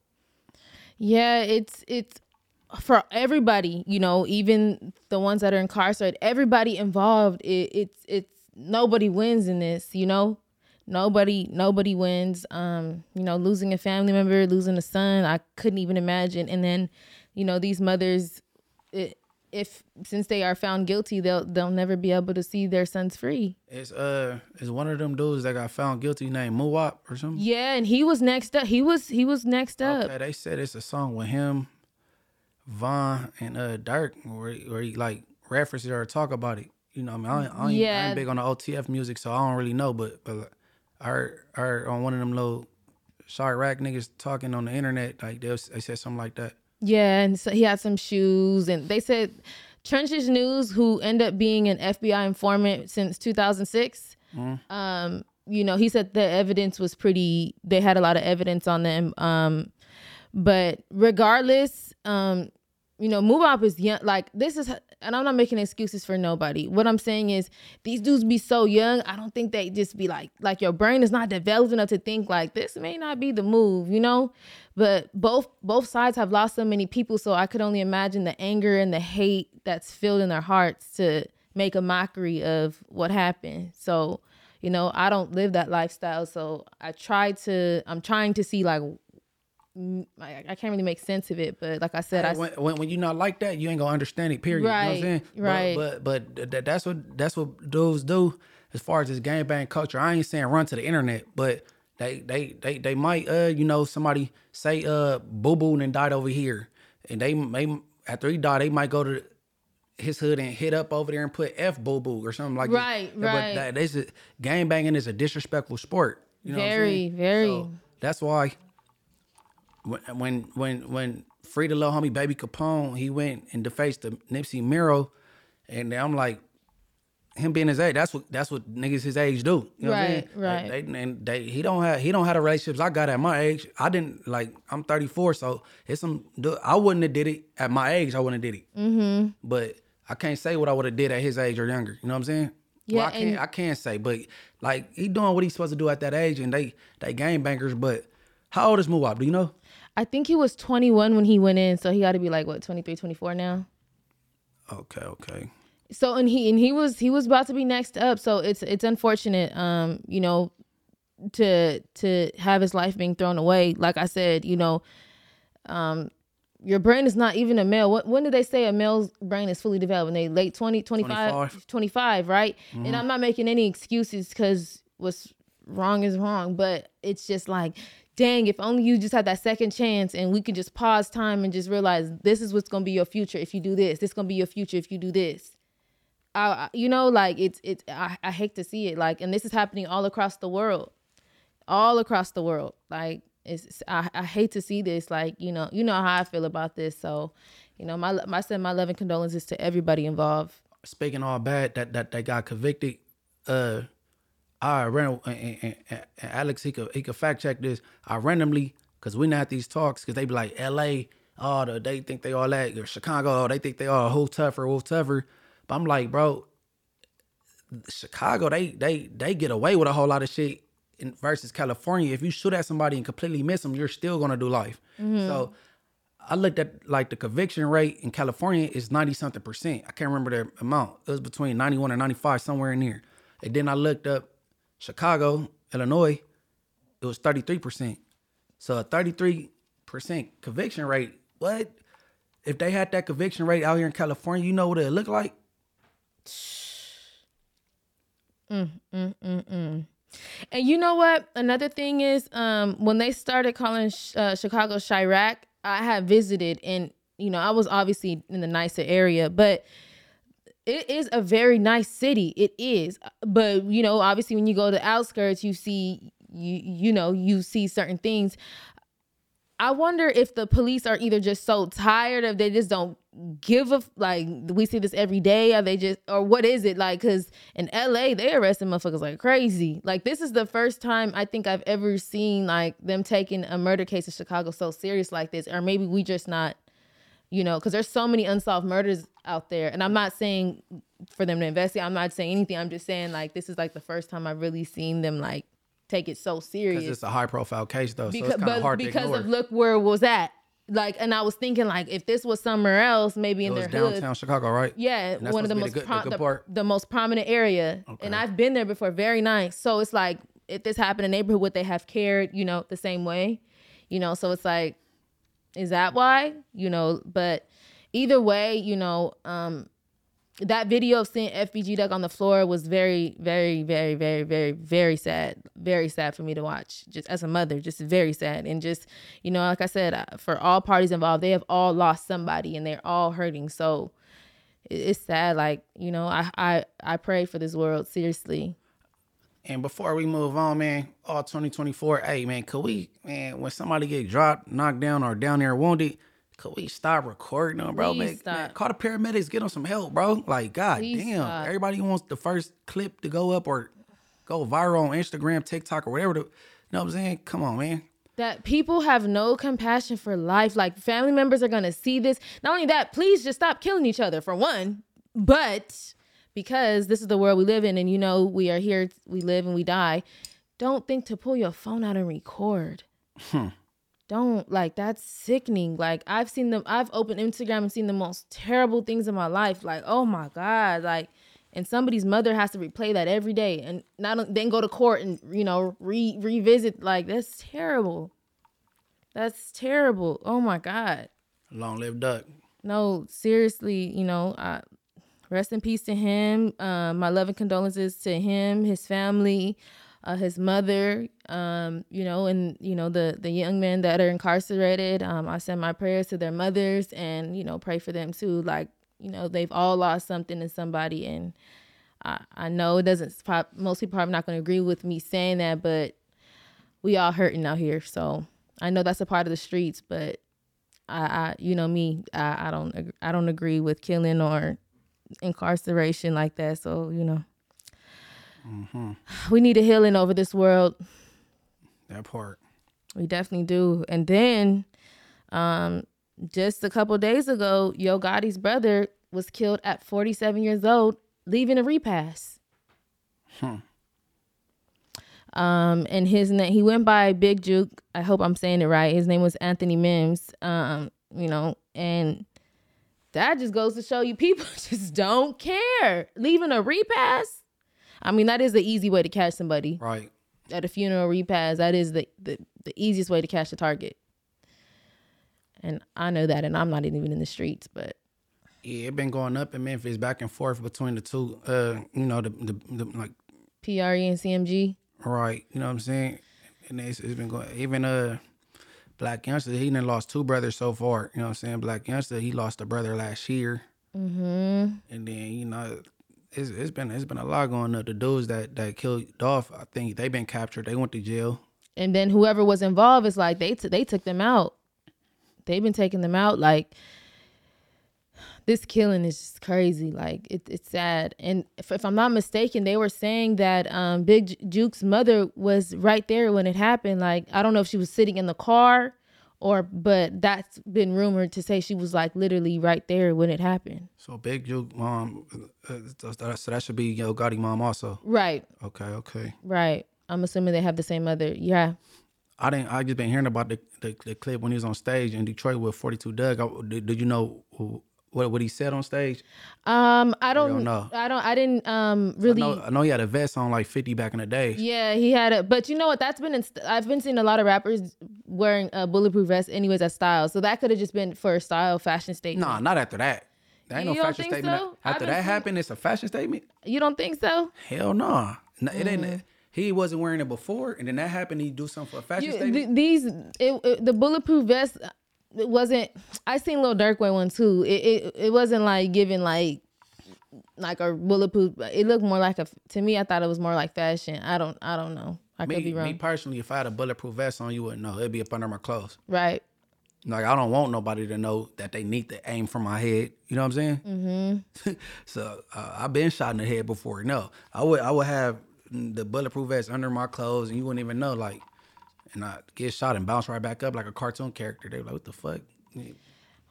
Yeah, it's it's for everybody, you know, even the ones that are incarcerated, everybody involved. It, it's it's nobody wins in this, you know. Nobody nobody wins. Um, you know, losing a family member, losing a son, I couldn't even imagine. And then, you know, these mothers, it, if since they are found guilty, they'll they'll never be able to see their sons free. It's uh it's one of them dudes that got found guilty named Muwop or something. Yeah, and he was next up. He was he was next up. Okay, they said it's a song with him, Von, and uh Durk where he, where he like references or talk about it. You know, I mean, I ain't, I ain't, I ain't big on the OTF music, so I don't really know. But but I heard, I heard on one of them little Chiraq niggas talking on the internet, like they, was, they said something like that. Yeah, and so he had some shoes, and they said Trenches News, who ended up being an FBI informant since 2006. Um, you know, he said the evidence was pretty. They had a lot of evidence on them. Um, but regardless, um, you know, Muwop is young. Like this is, and I'm not making excuses for nobody. What I'm saying is, these dudes be so young. I don't think they just be like, like your brain is not developed enough to think like this may not be the move, you know. But both both sides have lost so many people, so I could only imagine the anger and the hate that's filled in their hearts to make a mockery of what happened. So, you know, I don't live that lifestyle, so I try to. I'm trying to see like I, I can't really make sense of it, but like I said, I when, when when you not like that, you ain't gonna understand it. Period. You know what I'm Right, saying? right. But but, but th- that's what that's what dudes do as far as this gangbang culture. I ain't saying run to the internet, but they they they they might uh you know somebody say uh boo boo and died over here, and they may after he died they might go to his hood and hit up over there and put f boo boo or something like Right, that. right. But that, this is gangbanging is a disrespectful sport. You know what I'm Very, saying? very. So that's why when when when when Free the little homie Baby Capone, he went and defaced the Nipsey Miro, and I'm like, him being his age, that's what that's what niggas his age do. You know what I'm Right, right. They, they, and they he don't have he don't have the relationships I got at my age. I didn't like I'm 34, so it's some I wouldn't have did it at my age. I wouldn't have did it. Mm-hmm. But I can't say what I would have did at his age or younger. You know what I'm saying? Yeah, well, I can't. and- I can't say, but like he doing what he's supposed to do at that age, and they they game bankers. But how old is Muwop? Do you know? I think he was 21 when he went in, so he got to be like what 23, 24 now. Okay, okay. So and he and he was he was about to be next up. So it's it's unfortunate, um, you know, to to have his life being thrown away. Like I said, you know, um, your brain is not even a male. What, when did they say a male's brain is fully developed? When they late 20, 25, 25. 25 right? And I'm not making any excuses because what's wrong is wrong, but it's just like, dang, if only you just had that second chance and we could just pause time and just realize this is what's gonna be your future if you do this. This is gonna be your future if you do this. I, you know, like it's it's I, I hate to see it, like, and this is happening all across the world, all across the world. Like, it's I, I hate to see this. Like, you know, you know how I feel about this. So, you know, my my send my love and condolences to everybody involved. speaking all bad that that they got convicted. Uh, I ran and, and, and Alex he could he could fact check this. I randomly because we not at these talks because they be like L.A. Oh, the, they think they all that or Chicago. Oh, they think they all who tougher, who tougher. But I'm like, bro, Chicago they they they get away with a whole lot of shit. In, versus California, if you shoot at somebody and completely miss them, you're still gonna do life. Mm-hmm. So I looked at like the conviction rate in California is 90 something percent. I can't remember the amount. It was between 91 and 95, somewhere in there. And then I looked up Chicago, Illinois, it was 33%. So a 33% conviction rate. What? If they had that conviction rate out here in California, you know what it looked like? Mm, mm, mm, mm. And you know what? Another thing is, um, when they started calling uh, Chicago Chiraq, I had visited, and you know, I was obviously in the nicer area, but it is a very nice city. It is, but you know, obviously, when you go to the outskirts, you see, you you know, you see certain things. I wonder if the police are either just so tired of they just don't give a like we see this every day are they just or what is it like because in LA they arresting motherfuckers like crazy like this is the first time I think I've ever seen like them taking a murder case in Chicago so serious like this or maybe we just not you know because there's so many unsolved murders out there and I'm not saying for them to investigate I'm not saying anything I'm just saying like this is like the first time I've really seen them like take it so serious Because it's a high profile case though, so because it's kind of hard to because of look where it was at. Like, and I was thinking like if this was somewhere else, maybe in their hood. downtown Chicago, right? Yeah, one of the most the good- pro- the the, the most prominent area, Okay. and I've been there before. Very nice. So it's like if this happened in a neighborhood, would they have cared? You know, the same way. You know, so it's like, is that why? You know, but either way, you know, um, that video of seeing FBG Duck on the floor was very, very, very, very, very, very sad. Very sad for me to watch. Just as a mother, just very sad. And just, you know, like I said, uh, for all parties involved, they have all lost somebody and they're all hurting. So it's sad. Like, you know, I I, I pray for this world, seriously. And before we move on, man, all 2024, hey man, could we, man, when somebody get dropped, knocked down, or down there wounded, could we stop recording them, bro? Please Man, stop. man, call the paramedics, get them some help, bro. Like, god Please damn, stop. everybody wants the first clip to go up or go viral on Instagram, TikTok, or whatever. The, you know what I'm saying? Come on, man. that people have no compassion for life. Like family members are gonna see this. Not only that, please just stop killing each other for one, but because this is the world we live in, and you know we are here, we live and we die. Don't think to pull your phone out and record. Hmm. Don't like that's sickening. Like I've seen them. I've opened Instagram and seen the most terrible things in my life. Like oh my god, like. And somebody's mother has to replay that every day, and not then go to court and you know re revisit. Like that's terrible. That's terrible. Oh my God. Long live Duck. No, seriously, you know, I, rest in peace to him. Um, my love and condolences to him, his family, uh, his mother, um, you know, and, you know, the, the young men that are incarcerated. Um, I send my prayers to their mothers and, you know, pray for them too. Like, you know, they've all lost something in somebody. And I, I know it doesn't, prob- most people probably not going to agree with me saying that, but we all hurting out here. So I know that's a part of the streets, but I, I you know me, I, I don't, I don't agree with killing or incarceration like that. So you know, we need a healing over this world. That part. We definitely do. And then, um, just a couple days ago, Yo Gotti's brother was killed at 47 years old, leaving a repass. Um, and his name, he went by Big Jook. I hope I'm saying it right. His name was Anthony Mims. Um, you know, and that just goes to show you people (laughs) just don't care. Leaving a repass. I mean, that is the easy way to catch somebody Right. at a funeral repass, that is the, the, the easiest way to catch the target. And I know that, and I'm not even in the streets, but Yeah, it been going up in Memphis, back and forth between the two. Uh, you know, the, the, the like PRE and CMG. Right. You know what I'm saying? And it's, it's been going even uh Blac Youngsta, he done lost two brothers so far. You know what I'm saying? Blac Youngsta, he lost a brother last year. Mm-hmm. And then, you know, it's it's been it's been a lot going up. The dudes that that killed Dolph, I think they been captured. They went to jail. And then whoever was involved is like they t- they took them out. They've been taking them out. Like this killing is just crazy. Like it, it's sad. And if, if I'm not mistaken, they were saying that um, Big J- Jook's mother was right there when it happened. Like I don't know if she was sitting in the car or, but that's been rumored to say she was like literally right there when it happened. So Big Jook mom, uh, so that- should be Yo Gotti mom also. Right. Okay, okay. Right. I'm assuming they have the same mother. Yeah. I didn't. I just been hearing about the, the, the clip when he was on stage in Detroit with 42 Dugg. I, did, did you know who, what what he said on stage? Um, I don't, don't know. I don't, I didn't um I really. know, I know he had a vest on like 50 back in the day. Yeah, he had it, but you know what? That's been. In, I've been seeing a lot of rappers wearing a bulletproof vest, anyways, as style. So that could have just been for a style fashion statement. Nah, not after that. That ain't no You don't fashion think statement. so? After that seeing- happened, it's a fashion statement. You don't think so? Hell no. No, It Mm. ain't. He wasn't wearing it before, and then that happened. He do something for a fashion You, statement. th- these it, it- the bulletproof vest. It wasn't. I seen Lil Durk wear one too. It, it it wasn't like giving like like a bulletproof. It looked more like a. To me, I thought it was more like fashion. I don't. I don't know. I could be wrong. me personally, if I had a bulletproof vest on, you wouldn't know. It'd be up under my clothes. right. Like I don't want nobody to know that they need to aim for my head. You know what I'm saying? Mm-hmm. (laughs) so uh, I've been shot in the head before. No, I would I would have the bulletproof vest under my clothes, and you wouldn't even know. Like, and I get shot and bounce right back up like a cartoon character. They're like, what the fuck?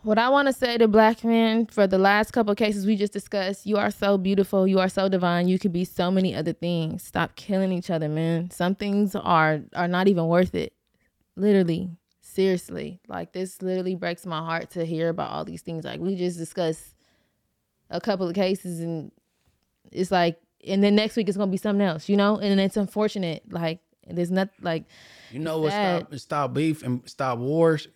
What I want to say to black men for the last couple cases we just discussed, you are so beautiful, you are so divine, you could be so many other things. Stop killing each other, man. Some things are are not even worth it. Literally, seriously. Like this literally breaks my heart to hear about all these things. Like we just discussed a couple of cases and it's like and then next week it's to be something else, you know? And it's unfortunate like there's not like You know what? Stop stop beef and stop wars.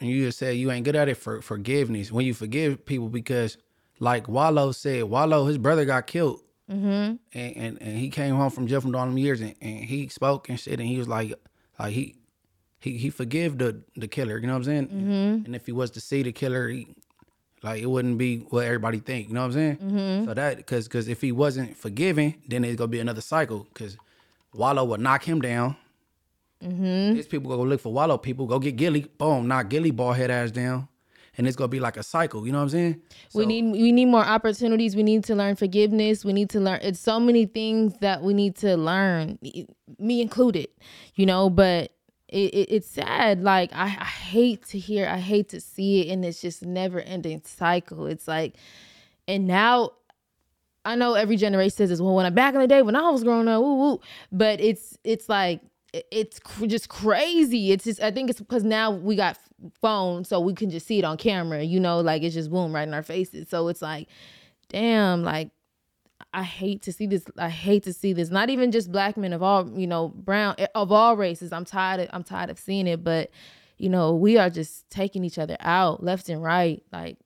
And you just said you ain't good at it for forgiveness. When you forgive people, because like Wallo said, Wallo his brother got killed, mm-hmm. and, and and he came home from jail from all them years, and, and he spoke and shit, and he was like, like he he he forgive the the killer. You know what I'm saying? Mm-hmm. And if he was to see the killer, he, like it wouldn't be what everybody think. You know what I'm saying? Mm-hmm. So that because because if he wasn't forgiving, then it's gonna be another cycle. Because Wallo would knock him down. Mm-hmm. These people go look for Wallo people, go get Gillie, boom, knock Gillie ball head ass down. And it's gonna be like a cycle, you know what I'm saying? we need we need more opportunities. We need to learn forgiveness. We need to learn. It's so many things that we need to learn, me included. You know, but it, it, it's sad. Like I, I hate to hear. I hate to see it, and it's just never ending cycle. It's like, and now. I know every generation says this. Well, when I back in the day when I was growing up, woo woo. But it's it's like it's just crazy. It's just I think it's because now we got phones, so we can just see it on camera. You know, like it's just boom right in our faces. So it's like, damn, like I hate to see this. I hate to see this. Not even just black men of all, you know, brown eh, of all races. I'm tired. Of, I'm tired of seeing it. But you know, we are just taking each other out left and right. Like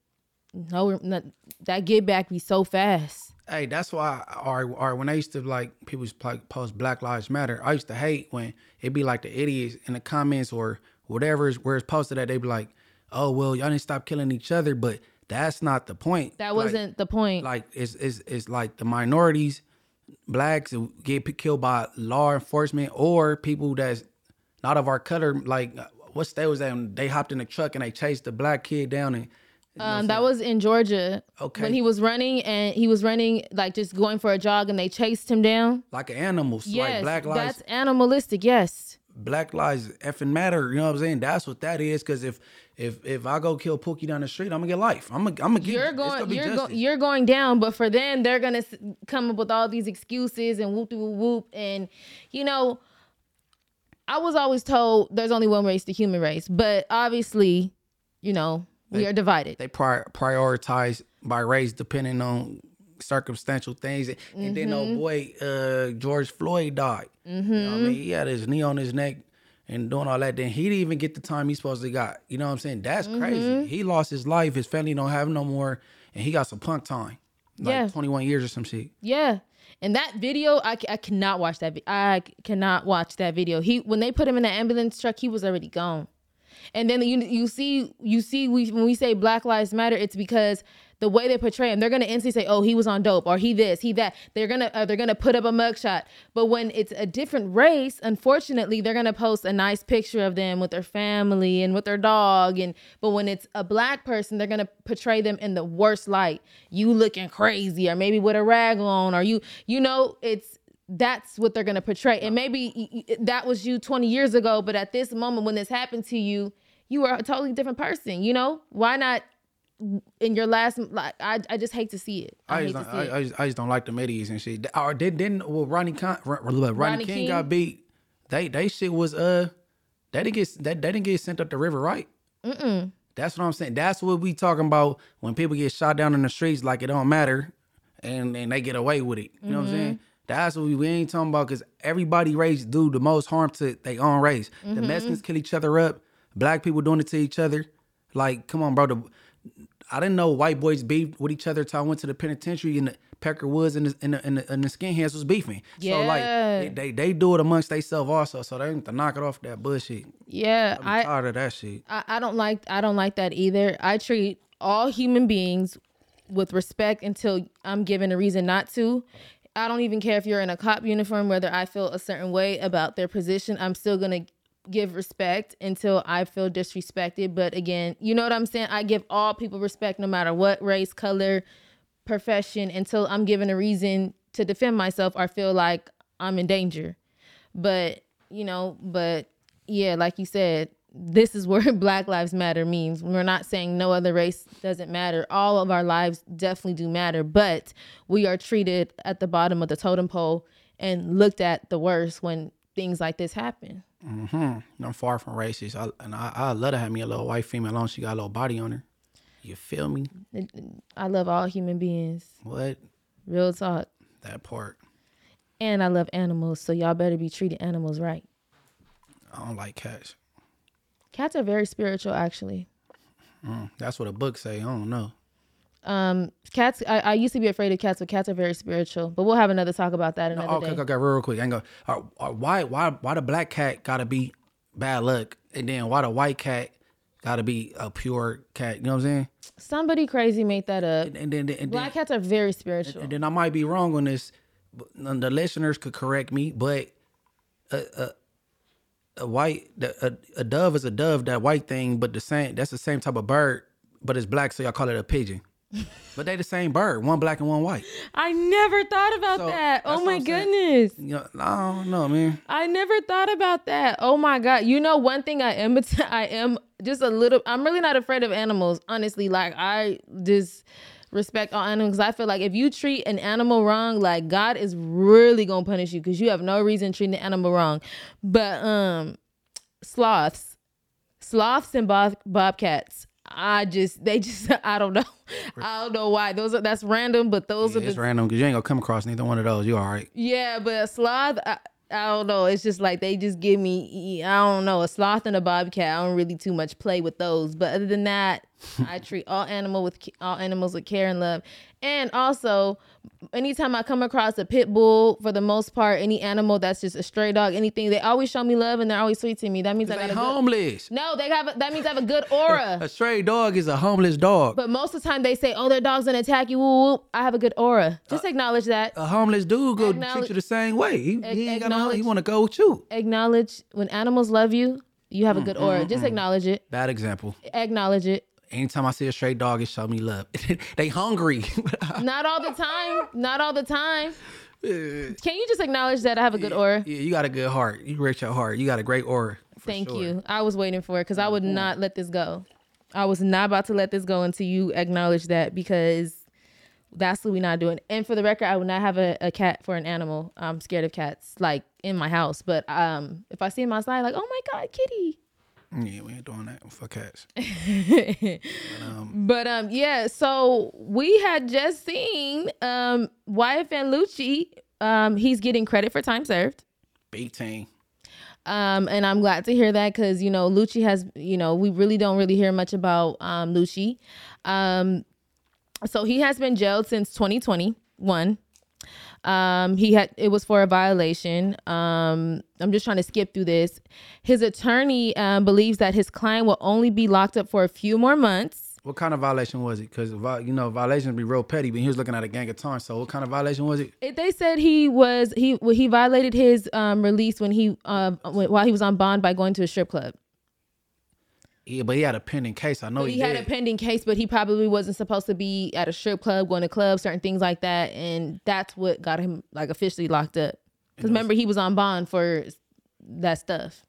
no, not, that get back be so fast. Hey, that's why, or, or when I used to like people like post Black Lives Matter, I used to hate when it'd be like the idiots in the comments or whatever is where it's posted that they'd be like, oh well, y'all didn't stop killing each other, but that's not the point. That wasn't the point. like it's, it's it's like the minorities, blacks get killed by law enforcement or people that's not of our color. Like uh, what state was that? They hopped in a truck and they chased the black kid down and Um, that was in Georgia. Okay. When he was running and he was running like just going for a jog and they chased him down. like animals. Yes, like black lives. that's animalistic. Yes. Black lives effing matter. You know what I'm saying? That's what that is. Because if if if I go kill Pookie down the street, I'm gonna get life. I'm gonna I'm gonna get. You're it's gonna be You're going. You're going down. But for them, they're gonna come up with all these excuses and whoop whoop whoop. And you know, I was always told there's only one race, the human race. But obviously, you know, we are divided. they pri- prioritize by race depending on circumstantial things. And then Mm-hmm. oh boy, uh, George Floyd died. You know what I mean? He had his knee on his neck and doing all that. Then he didn't even get the time he supposed to got. You know what I'm saying? That's Mm-hmm. crazy. He lost his life. His family don't have no more, and he got some punk time. Like Yeah. 21 years or some shit. Yeah. And that video, I, I cannot watch that. I cannot watch that video. He when they put him in the ambulance truck, he was already gone. And then you you see you see we when we say Black Lives Matter, it's because the way they portray him, they're gonna instantly say, "Oh, he was on dope," or "He this, he that." They're gonna uh, they're gonna put up a mugshot. But when it's a different race, unfortunately, they're gonna post a nice picture of them with their family and with their dog. And but when it's a black person, they're gonna portray them in the worst light. You looking crazy, or maybe with a rag on, or you you know it's that's what they're going to portray. And maybe that was you 20 years ago, but at this moment when this happened to you, you are a totally different person, you know? Why not in your last like I, I just hate to see it. I, I hate just, to don't, see I, I, just, I just don't like the medias and shit. Or did didn't well Ronnie Con, Ron- Ronnie, Ronnie King, King? got beat. They they shit was uh they didn't get that they didn't get sent up the river right. Mm-mm. That's what I'm saying. That's what we talking about when people get shot down in the streets like it don't matter, and and they get away with it. You know what I'm saying? That's what we, we ain't talking about because everybody race do the most harm to their own race. The mm-hmm. Mexicans kill each other up. Black people doing it to each other. Like, come on, bro. The, I didn't know white boys beefed with each other until I went to the penitentiary and the Pecker Woods and the and the, and the, and the skinheads was beefing. Yeah. So like they, they they do it amongst themselves also. So they need to knock it off that bullshit. Yeah, I'm I, tired of that shit. I I don't like I don't like that either. I treat all human beings with respect until I'm given a reason not to. I don't even care if you're in a cop uniform, whether I feel a certain way about their position. I'm still gonna give respect until I feel disrespected. But again, you know what I'm saying? I give all people respect no matter what race, color, profession until I'm given a reason to defend myself or feel like I'm in danger. But, you know, but yeah, like you said, this is where (laughs) Black Lives Matter means. We're not saying no other race doesn't matter. All of our lives definitely do matter, but we are treated at the bottom of the totem pole and looked at the worst when things like this happen. Mhm. I'm far from racist. I, and I, I love to have me a little white female, as she got a little body on her. You feel me? I love all human beings. What? Real talk. That part. And I love animals, so y'all better be treating animals right. I don't like cats. Cats are very spiritual, actually. That's what a book say. I don't know. Um, cats. I, I used to be afraid of cats, but cats are very spiritual. But we'll have another talk about that another Oh, okay, day. okay, real, quick. I ain't go. Uh, uh, why, why, why the black cat gotta be bad luck, and then why the white cat gotta be a pure cat? You know what I'm saying? Somebody crazy made that up. And then, and Black then, cats are very spiritual. and then I might be wrong on this. But the listeners could correct me, but a a, a white a, a dove is a dove. That white thing, but the same. That's the same type of bird, but it's black, so y'all call it a pigeon. (laughs) but they the same bird, one black and one white. I never thought about So, that. Oh my goodness. You know, I don't know, man. I never thought about that. Oh my god! You know, one thing I am, (laughs) I am just a little. I'm really not afraid of animals, honestly. Like I just respect all animals. I feel like if you treat an animal wrong, like God is really gonna punish you because you have no reason treating the animal wrong. But um, sloths, sloths and bob- bobcats. I just, they just, (laughs) I don't know, I don't know why. Those are that's random, but those Yeah, are it's the random because you ain't gonna come across neither one of those. You all right? yeah, but a sloth, I, I don't know. It's just like they just give me, I don't know, a sloth and a bobcat. I don't really too much play with those. But other than that, I treat all animal with all animals with care and love. And also, anytime I come across a pit bull, for the most part, any animal that's just a stray dog, anything, they always show me love and they're always sweet to me. That means I got a good, homeless. no, they have. A, that means I have a good aura. (laughs) A stray dog is a homeless dog. But most of the time they say, "Oh, their dog's gonna attack you." Woo, woo. I have a good aura. Just Uh, acknowledge that. a homeless dude go treat you the same way. He, Ac- he ain't got no, he want to go with you. acknowledge when animals love you, you have a mm, good mm, aura. Just mm. acknowledge it. Bad example. Acknowledge it. Anytime I see a stray dog, it show me love. (laughs) they hungry. (laughs) Not all the time. Not all the time. Can you just acknowledge that I have a good aura? yeah, you got a good heart. You rich your heart. You got a great aura. Thank sure. you. I was waiting for it because I would not let this go. I was not about to let this go until you acknowledge that because that's what we're not doing. And for the record, I would not have a, a cat for an animal. I'm scared of cats, like in my house. But um, if I see him outside, like, oh my god, kitty. Yeah, we ain't doing that for cats. (laughs) But um, yeah. So we had just seen um YFN Lucci. Um, he's getting credit for time served. Big team. Um, and I'm glad to hear that because you know Lucci has you know we really don't really hear much about um Lucci. Um, so he has been jailed since 2021. Um, he had it was for a violation. Um, I'm just trying to skip through this. His attorney um, believes that his client will only be locked up for a few more months. What kind of violation was it? Because you know violations be real petty. But he was looking at a gang of time. So what kind of violation was it? It, they said he was he well, he violated his um, release when he uh, while he was on bond by going to a strip club. Yeah, but he had a pending case. I know he, he, had did. a pending case, but he probably wasn't supposed to be at a strip club, going to clubs, certain things like that, and that's what got him like officially locked up. Because remember, he was on bond for that stuff.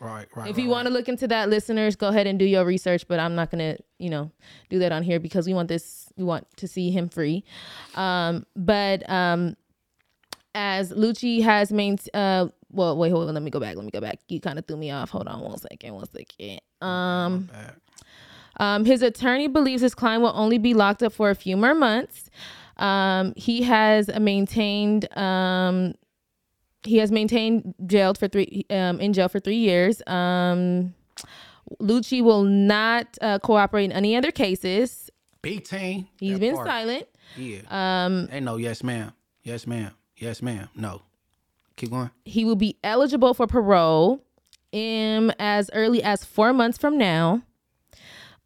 right, right. If you want to look into that, listeners, go ahead and do your research. But I'm not gonna, you know, do that on here because we want this. We want to see him free. Um, but um, as Lucci has maintained, uh, well, wait, hold on. Let me go back. Let me go back. You kind of threw me off. Hold on one second. One second. Um. Um, his attorney believes his client will only be locked up for a few more months. Um, he has maintained um, he has maintained jailed for three um, in jail for three years. Um, Lucci will not uh, cooperate in any other cases. B team. He's been part. silent. Yeah. Um. Ain't no yes ma'am. Yes ma'am. Yes ma'am. No. Keep going. He will be eligible for parole in as early as four months from now.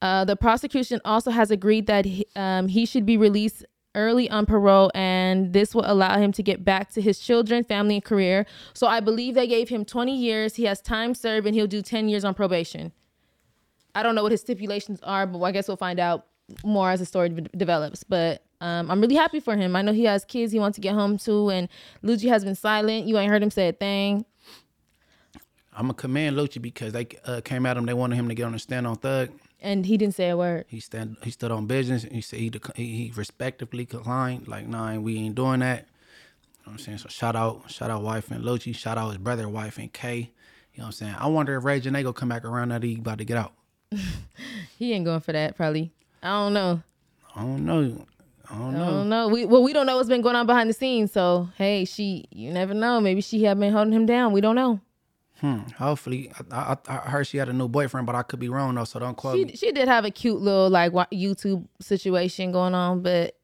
Uh, the prosecution also has agreed that he, um, he should be released early on parole, and this will allow him to get back to his children, family, and career. So I believe they gave him 20 years. He has time served, and he'll do 10 years on probation. I don't know what his stipulations are, but I guess we'll find out more as the story de- develops. But um, I'm really happy for him. I know he has kids he wants to get home to, and Lucci has been silent. You ain't heard him say a thing. I'm gonna commend Lucci because they uh, came at him. They wanted him to get on the stand on Thug. And he didn't say a word. He stand. He stood on business. He said he dec- he, he respectively declined. Like, nah, we ain't doing that. You know what I'm saying? So shout out, shout out YFN Lucci. Shout out his brother, YFN Kay. You know what I'm saying? I wonder if Reginae come back around now that he about to get out. (laughs) He ain't going for that, probably. I don't know. I don't know. I don't I know. don't know. We well, we don't know what's been going on behind the scenes. So hey, she, you never know. Maybe she have been holding him down. We don't know. Hmm. Hopefully, I, I, I heard she had a new boyfriend, but I could be wrong though. So don't quote She me. she did have a cute little like YouTube situation going on, but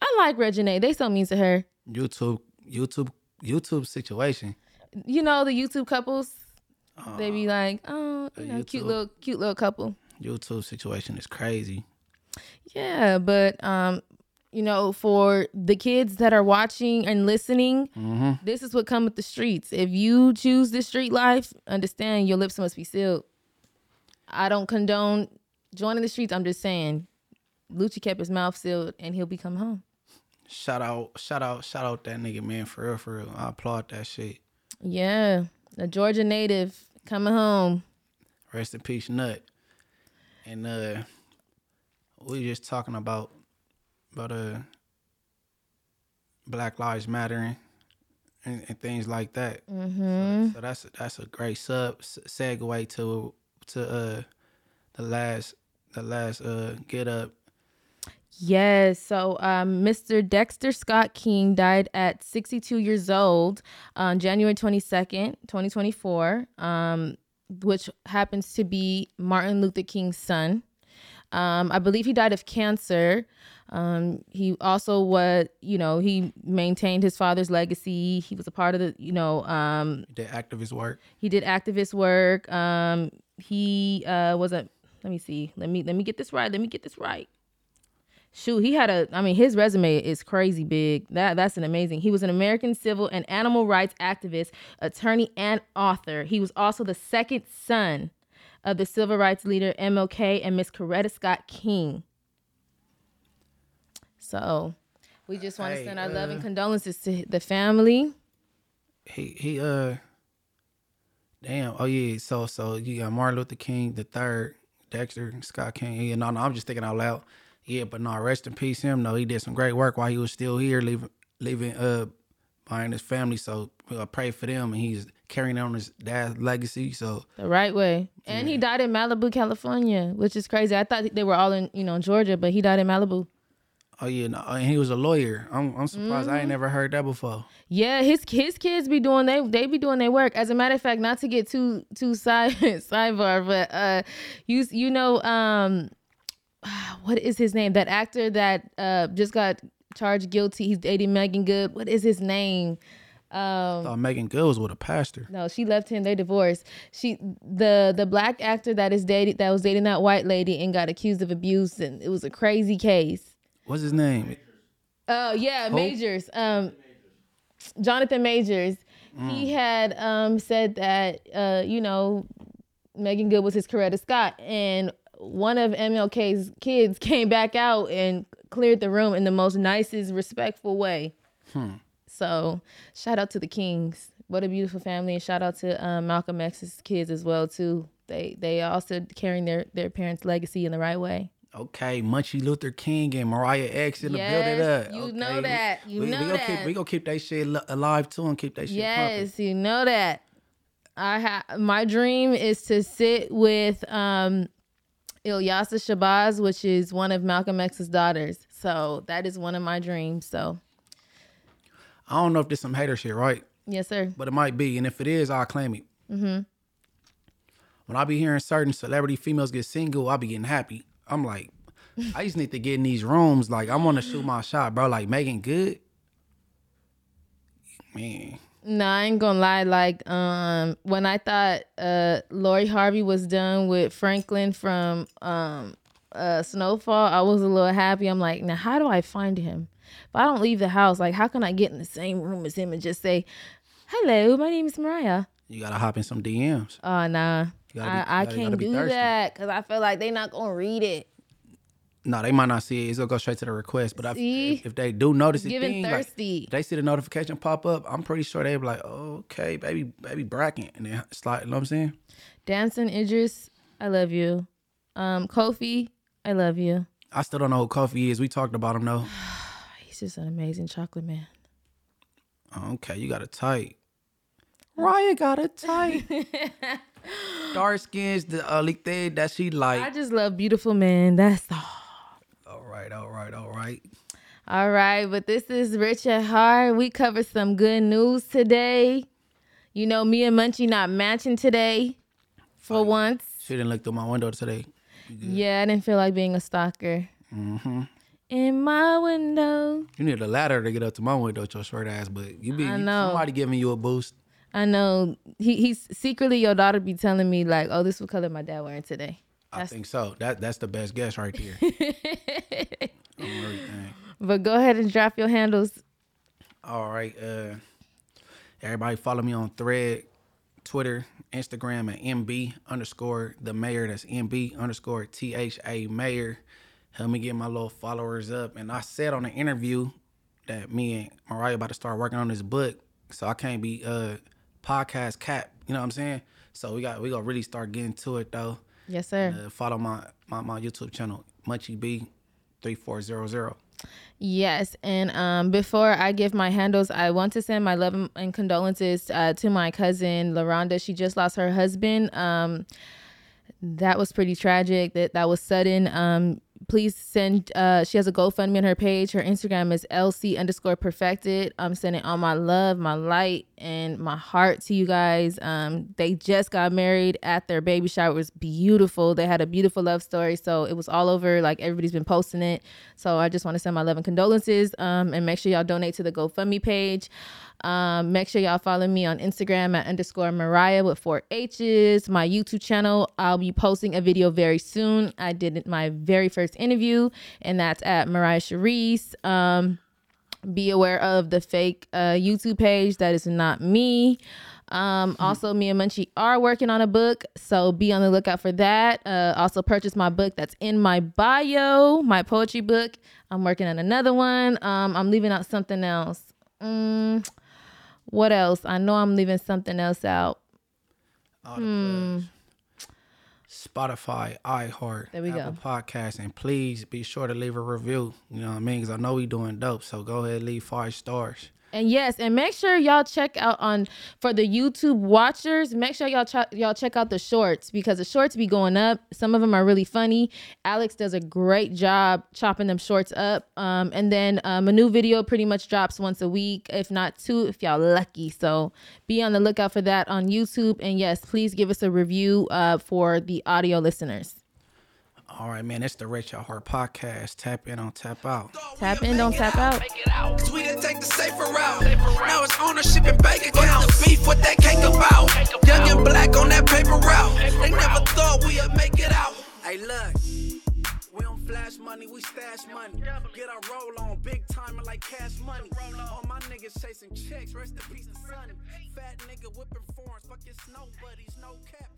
I like Reginae. They so mean to her. YouTube, YouTube, YouTube situation. You know the YouTube couples. they be like, oh, you know, cute little cute little couple. YouTube situation is crazy. Yeah, but um, you know, for the kids that are watching and listening, this is what come with the streets. If you choose the street life, understand your lips must be sealed. I don't condone joining the streets. I'm just saying, Lucci kept his mouth sealed, and he'll be coming home. Shout out, shout out, shout out that nigga man for real, for real. I applaud that shit. Yeah, a Georgia native coming home. Rest in peace, Nut. And uh we just talking about about uh Black Lives Matter and, and things like that. Mm-hmm. So, so that's that's a great sub segue to to uh the last the last uh get up. Yes. So, um, Mr. Dexter Scott King died at 62 years old on January 22nd, 2024, um, which happens to be Martin Luther King's son. Um, I believe he died of cancer. Um, he also was, you know, he maintained his father's legacy. He was a part of the, you know, um, The activist work. he did activist work. Um, he uh, was a. Let me see. Let me let me get this right. Let me get this right. Shoot, he had a. I mean, his resume is crazy big. That that's an amazing. He was an American civil and animal rights activist, attorney, and author. He was also the second son of the civil rights leader MLK and Miss Coretta Scott King. So, we just want to Hey, send our love and uh, condolences to the family. he he uh damn oh yeah so so you got Martin Luther King the third Dexter Scott King yeah no no I'm just thinking out loud yeah but no rest in peace him no he did some great work while he was still here leaving leaving uh behind his family so I pray for them and he's carrying on his dad's legacy so The right way. And he died in Malibu, California, which is crazy. I thought they were all in, you know, Georgia, but he died in Malibu. Oh yeah no and he was a lawyer I'm I'm surprised I ain't never heard that before Yeah, his his kids be doing they they be doing their work. As a matter of fact, not to get too too side (laughs) sidebar, but uh you you know um (sighs) what is his name? That actor that uh just got charged guilty. He's dating Meagan Good. What is his name? I thought Meagan Good was with a pastor No, she left him. They divorced. She the the black actor that is dated that was dating that white lady and got accused of abuse and it was a crazy case. What's his name Oh yeah, Majors. Um, Jonathan Majors. He had um said that uh you know Meagan Good was his Coretta Scott, and one of MLK's kids (laughs) came back out and cleared the room in the most nicest, respectful way. So shout out to the Kings. What a beautiful family, and shout out to um, Malcolm X's kids as well too. They they also carrying their their parents' legacy in the right way. Okay, Munchie Luther King and Mariah X in the Yes, building up. you okay. know that. You we, know we gonna that. Keep, we gonna keep that shit li- alive too and keep that shit pumping. Yes, you know that. I have my dream is to sit with um Ilyasah Shabazz, which is one of Malcolm X's daughters. So that is one of my dreams. So I don't know if this some hater shit, right? yes, sir. But it might be, and if it is, I'll claim it. Mm-hmm. When I be hearing certain celebrity females get single, I be getting happy. I'm like, I just need to get in these rooms. Like I want to shoot my shot, bro. Like Meagan Good. Man, No, I ain't gonna lie. Like, um, when I thought uh Lori Harvey was done with Franklin from um uh Snowfall, I was a little happy. I'm like, now how do I find him? If I don't leave the house, like, how can I get in the same room as him and just say, "Hello, my name is Mariah"? you gotta hop in some DMs. Oh nah, be- I, I can't do thirsty. that because I feel like they not gonna read it. No, they might not see it. It's gonna go straight to the request. But I, if, if they do notice it, Giving thing, like, thirsty. if they see the notification pop up, I'm pretty sure they be like, oh, "Okay, baby, baby Bracken," and then slide. You know what I'm saying? Damson Idris, I love you. Um, Kofi, I love you. I still don't know who Kofi is. We talked about him though. (sighs) He's just an amazing chocolate man. Okay, you got a tight. Raya got a tight. (laughs) Dark skins, the only thing that she like. I just love beautiful men. That's all. All right, all right, all right. All right, but this is Rich at Heart. We covered some good news today. You know, me and Munchie not matching today for once. She didn't look through my window today. Yeah, I didn't feel like being a stalker. Mm-hmm. In my window. You need a ladder to get up to my window with your short ass, but you be somebody giving you a boost. I know he, he's secretly your daughter be telling me like, oh, this is what color my dad wearing today. I think so. That that's the best guess right there. (laughs) But go ahead and drop your handles. All right. Uh, everybody follow me on Thread, Twitter, Instagram at MB underscore the mayor. That's MB underscore T H A mayor. Help me get my little followers up. And I said on the interview that me and Mariah about to start working on this book, so I can't be uh podcast cap. You know what I'm saying? So we got we gonna really start getting to it though. Yes, sir. Uh, follow my, my my YouTube channel, Munchie B, three four zero zero. Yes, and um, before I give my handles, I want to send my love and condolences uh, to my cousin Laronda. She just lost her husband. Um, that was pretty tragic. That that was sudden. Um, please send. Uh, she has a GoFundMe on her page. Her Instagram is lc underscore perfected. I'm sending all my love, my light, and my heart to you guys. Um, they just got married at their baby shower. It was beautiful. They had a beautiful love story. So it was all over. Like everybody's been posting it. So I just want to send my love and condolences. Um, and make sure y'all donate to the GoFundMe page. Um, make sure y'all follow me on Instagram at underscore Mariah with four H's. My YouTube channel, I'll be posting a video very soon. I did my very first interview, and that's at Mariah Sharice. Um, be aware of the fake uh, YouTube page. That is not me. Um, also, me and Munchie are working on a book, so be on the lookout for that. Uh, also, purchase my book that's in my bio, my poetry book. I'm working on another one. Um, I'm leaving out something else. Mm, what else? I know I'm leaving something else out. Plugs. Spotify, iHeart, There we Apple go. Podcasts, and please be sure to leave a review. You know what I mean? Because I know we doing dope. So go ahead, leave five stars. And yes, and make sure y'all check out on for the YouTube watchers. Make sure y'all ch- y'all check out the shorts because the shorts be going up. Some of them are really funny. Alex does a great job chopping them shorts up. Um, and then um, a new video pretty much drops once a week, if not two, if y'all lucky. So be on the lookout for that on YouTube. And yes, please give us a review uh, for the audio listeners. All right, man. It's the Rich at Heart podcast. Tap in on tap out. Tap in, don't tap out. Cause we didn't take the safer route. Now it's ownership and bank accounts. The beef, what that cake about. Young and black on that paper route. They never thought we'd make it out. Hey, look. We don't flash money, we stash money. Get our roll on, big time like cash money. All my niggas chasing checks, rest in peace to Sonny. Fat nigga whipping forms, fuck your snow buddies, no cap.